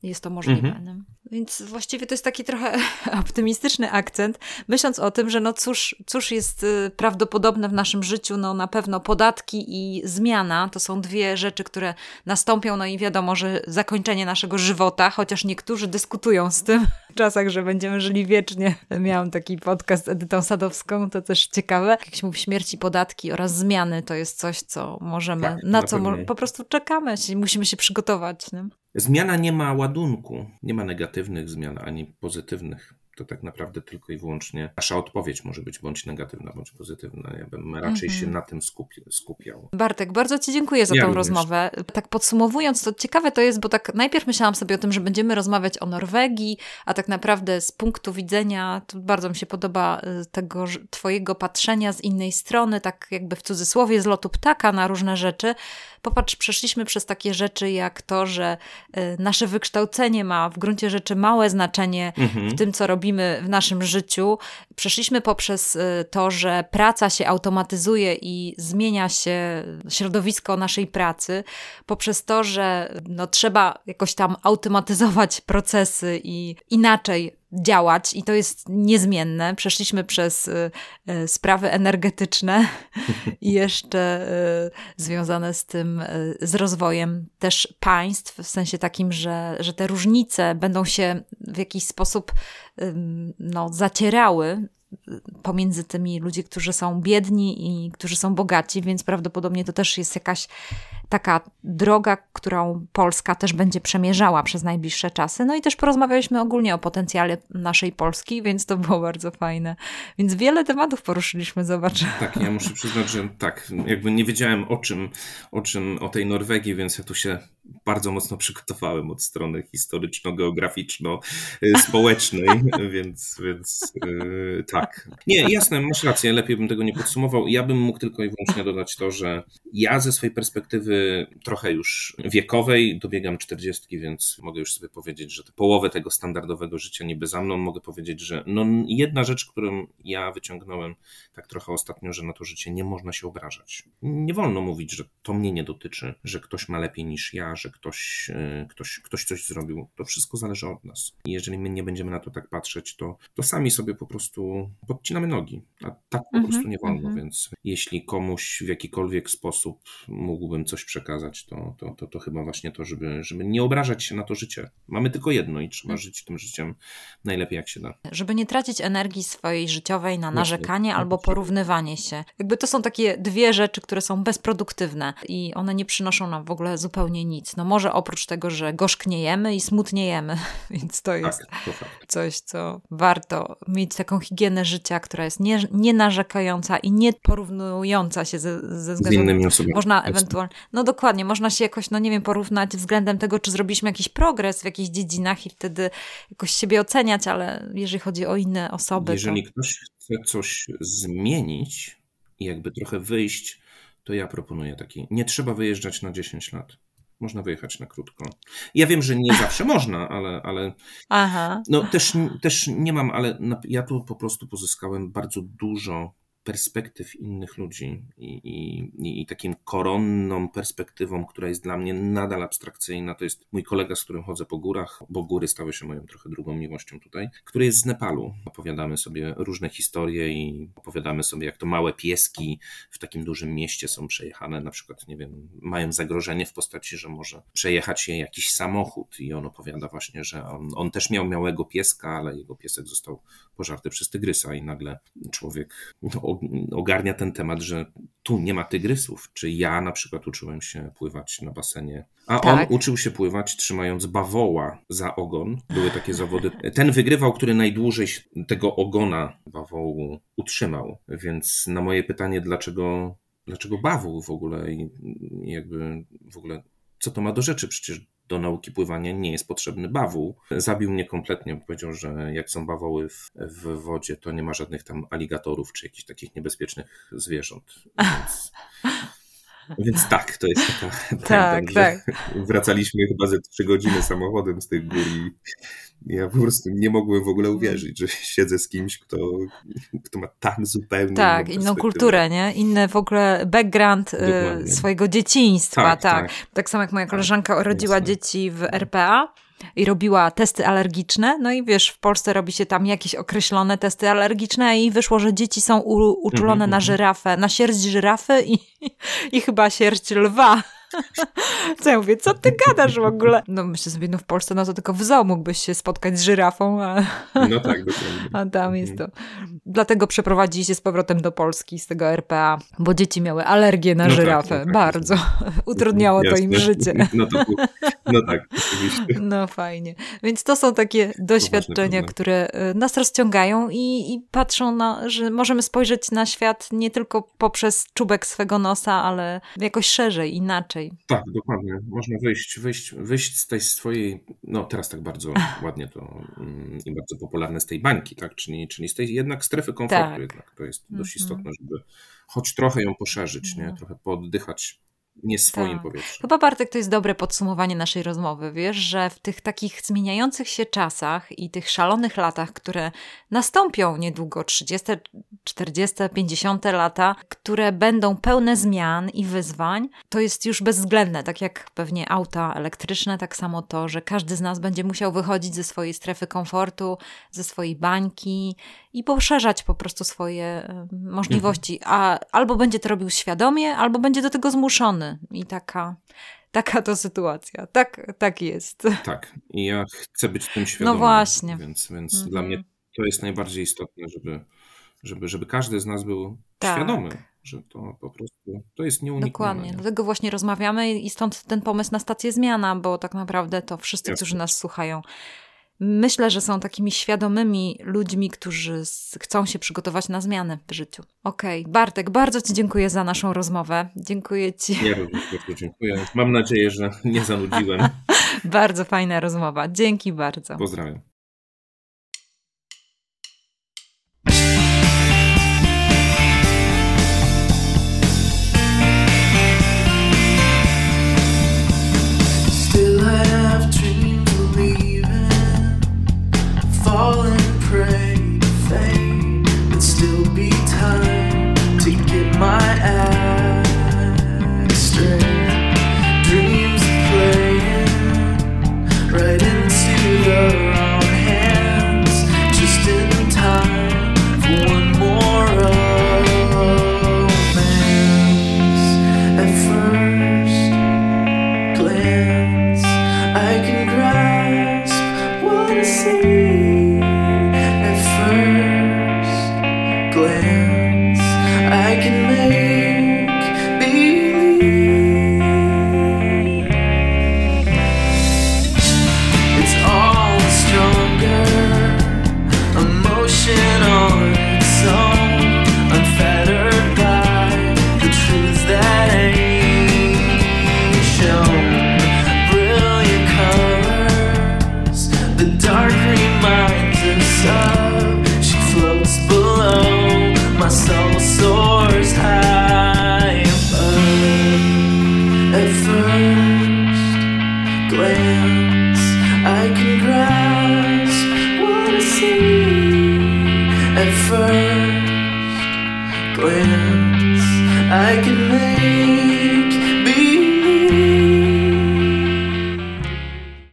Jest to możliwe. Mhm. Więc właściwie to jest taki trochę optymistyczny akcent, myśląc o tym, że no cóż, cóż jest y, prawdopodobne w naszym życiu, no na pewno podatki i zmiana to są dwie rzeczy, które nastąpią, no i wiadomo, że zakończenie naszego żywota, chociaż niektórzy dyskutują z tym w czasach, że będziemy żyli wiecznie. Miałam taki podcast z Edytą Sadowską, to też ciekawe. Jak się mówi śmierci, podatki oraz zmiany, to jest coś, co możemy, tak, na, na co po prostu czekamy, musimy się przygotować. Nie? Zmiana nie ma ładunku, nie ma negatywnych zmian ani pozytywnych to tak naprawdę tylko i wyłącznie nasza odpowiedź może być bądź negatywna, bądź pozytywna. Ja bym raczej się mhm. na tym skupi skupiał. Bartek, bardzo Ci dziękuję za ja również. rozmowę. Tak podsumowując, to ciekawe to jest, bo tak najpierw myślałam sobie o tym, że będziemy rozmawiać o Norwegii, a tak naprawdę z punktu widzenia, to bardzo mi się podoba y, tego Twojego patrzenia z innej strony, tak jakby w cudzysłowie z lotu ptaka na różne rzeczy. Popatrz, przeszliśmy przez takie rzeczy jak to, że y, nasze wykształcenie ma w gruncie rzeczy małe znaczenie mhm. w tym, co robimy w naszym życiu. Przeszliśmy poprzez y, to, że praca się automatyzuje i zmienia się środowisko naszej pracy, poprzez to, że no, trzeba jakoś tam automatyzować procesy i inaczej działać i to jest niezmienne. Przeszliśmy przez y, y, sprawy energetyczne i jeszcze y, związane z tym, z rozwojem też państw, w sensie takim, że, że te różnice będą się w jakiś sposób no, zacierały pomiędzy tymi ludzi, którzy są biedni i którzy są bogaci, więc prawdopodobnie to też jest jakaś taka droga, którą Polska też będzie przemierzała przez najbliższe czasy. No i też porozmawialiśmy ogólnie o potencjale naszej Polski, więc to było bardzo fajne. Więc wiele tematów poruszyliśmy, zobacz. Tak, ja muszę przyznać, że tak, jakby nie wiedziałem o czym, o czym, o tej Norwegii, więc ja tu się bardzo mocno przygotowałem od strony historyczno-geograficzno-społecznej, więc, więc yy, tak. Nie, jasne, masz rację, lepiej bym tego nie podsumował. Ja bym mógł tylko i wyłącznie dodać to, że ja ze swojej perspektywy trochę już wiekowej dobiegam 40, więc mogę już sobie powiedzieć, że połowę tego standardowego życia niby za mną, mogę powiedzieć, że no jedna rzecz, którą ja wyciągnąłem tak trochę ostatnio, że na to życie nie można się obrażać. Nie wolno mówić, że to mnie nie dotyczy, że ktoś ma lepiej niż ja, że ktoś, e, ktoś, ktoś coś zrobił. To wszystko zależy od nas. I jeżeli my nie będziemy na to tak patrzeć, to, to sami sobie po prostu podcinamy nogi. A tak po mm -hmm, prostu nie wolno, mm -hmm. więc jeśli komuś w jakikolwiek sposób mógłbym coś przekazać, to, to, to, to chyba właśnie to, żeby, żeby nie obrażać się na to życie. Mamy tylko jedno i trzeba mm. żyć tym życiem najlepiej jak się da. Żeby nie tracić energii swojej życiowej na narzekanie albo porównywanie się. Jakby to są takie dwie rzeczy, które są bezproduktywne i one nie przynoszą nam w ogóle zupełnie nic nic. No może oprócz tego, że gorzkniejemy i smutniejemy, więc to tak, jest tak, to coś, co warto mieć taką higienę życia, która jest nie, nie narzekająca i nie porównująca się ze, ze względem... Z innymi osobami. Można ewentualnie, no dokładnie, można się jakoś, no nie wiem, porównać względem tego, czy zrobiliśmy jakiś progres w jakichś dziedzinach i wtedy jakoś siebie oceniać, ale jeżeli chodzi o inne osoby... Jeżeli to... ktoś chce coś zmienić i jakby trochę wyjść, to ja proponuję taki, nie trzeba wyjeżdżać na 10 lat. Można wyjechać na krótko. Ja wiem, że nie zawsze można, ale, ale Aha. no też, też nie mam, ale ja tu po prostu pozyskałem bardzo dużo perspektyw innych ludzi i, i, i takim koronną perspektywą, która jest dla mnie nadal abstrakcyjna, to jest mój kolega, z którym chodzę po górach, bo góry stały się moją trochę drugą miłością tutaj, który jest z Nepalu. Opowiadamy sobie różne historie i opowiadamy sobie, jak to małe pieski w takim dużym mieście są przejechane, na przykład, nie wiem, mają zagrożenie w postaci, że może przejechać je jakiś samochód i on opowiada właśnie, że on, on też miał małego pieska, ale jego piesek został pożarty przez tygrysa i nagle człowiek no, ogarnia ten temat, że tu nie ma tygrysów. Czy ja na przykład uczyłem się pływać na basenie, a tak. on uczył się pływać trzymając bawoła za ogon. Były takie zawody. Ten wygrywał, który najdłużej tego ogona bawołu utrzymał. Więc na moje pytanie, dlaczego, dlaczego bawół w ogóle i jakby w ogóle co to ma do rzeczy? Przecież do nauki pływania nie jest potrzebny bawół. Zabił mnie kompletnie, bo powiedział, że jak są bawoły w, w wodzie, to nie ma żadnych tam aligatorów czy jakichś takich niebezpiecznych zwierząt. Więc, więc tak, to jest taka. Tak, tak. Wracaliśmy chyba ze trzy godziny samochodem z tych gór i ja po prostu nie mogłem w ogóle uwierzyć, że siedzę z kimś, kto, kto ma tak zupełnie. Tak, inną, inną kulturę, nie? Inny w ogóle background Dokładnie. swojego dzieciństwa. Tak, tak. tak. tak samo jak moja koleżanka tak, urodziła dzieci w RPA i robiła testy alergiczne. No i wiesz, w Polsce robi się tam jakieś określone testy alergiczne i wyszło, że dzieci są u, uczulone -hmm. na mhm. żyrafę, na sierść żyrafy i, i chyba sierść lwa. Co ja mówię, co ty gadasz w ogóle? No myślę sobie, no w Polsce no to tylko w zoo mógłbyś się spotkać z żyrafą, a, no tak, dokładnie. a tam jest to. Dlatego przeprowadzili się z powrotem do Polski z tego RPA, bo dzieci miały alergię na no tak, żyrafę. Tak, no tak, Bardzo. Utrudniało Jasne. to im życie. No, to, no tak, oczywiście. No fajnie. Więc to są takie doświadczenia, które y, nas rozciągają i, i patrzą na, że możemy spojrzeć na świat nie tylko poprzez czubek swego nosa, ale jakoś szerzej, inaczej tak, dokładnie. Można wyjść, wyjść, wyjść z tej swojej, no teraz tak bardzo ładnie to mm, i bardzo popularne z tej bańki, tak? Czyli, czyli z tej jednak strefy komfortu tak. jednak. To jest dość mm -hmm. istotne, żeby choć trochę ją poszerzyć, nie? No. Trochę poddychać nie swoim tak. powietrzem. Chyba Bartek to jest dobre podsumowanie naszej rozmowy, wiesz, że w tych takich zmieniających się czasach i tych szalonych latach, które nastąpią niedługo, 30, 40, 50 lata, które będą pełne zmian i wyzwań, to jest już bezwzględne, tak jak pewnie auta elektryczne, tak samo to, że każdy z nas będzie musiał wychodzić ze swojej strefy komfortu, ze swojej bańki i poszerzać po prostu swoje możliwości, a albo będzie to robił świadomie, albo będzie do tego zmuszony i taka taka to sytuacja. Tak, tak jest. Tak. I ja chcę być tym świadomy. No właśnie. Więc, więc mhm. dla mnie to jest najbardziej istotne, żeby, żeby, żeby każdy z nas był tak. świadomy, że to po prostu to jest nieuniknione. Dokładnie. Dlatego właśnie rozmawiamy i stąd ten pomysł na stację zmiana, bo tak naprawdę to wszyscy, Jasne. którzy nas słuchają, myślę, że są takimi świadomymi ludźmi, którzy chcą się przygotować na zmiany w życiu. Okej, okay. Bartek, bardzo Ci dziękuję za naszą rozmowę. Dziękuję Ci. Ja również bardzo dziękuję. Mam nadzieję, że nie zanudziłem. bardzo fajna rozmowa. Dzięki bardzo. Pozdrawiam.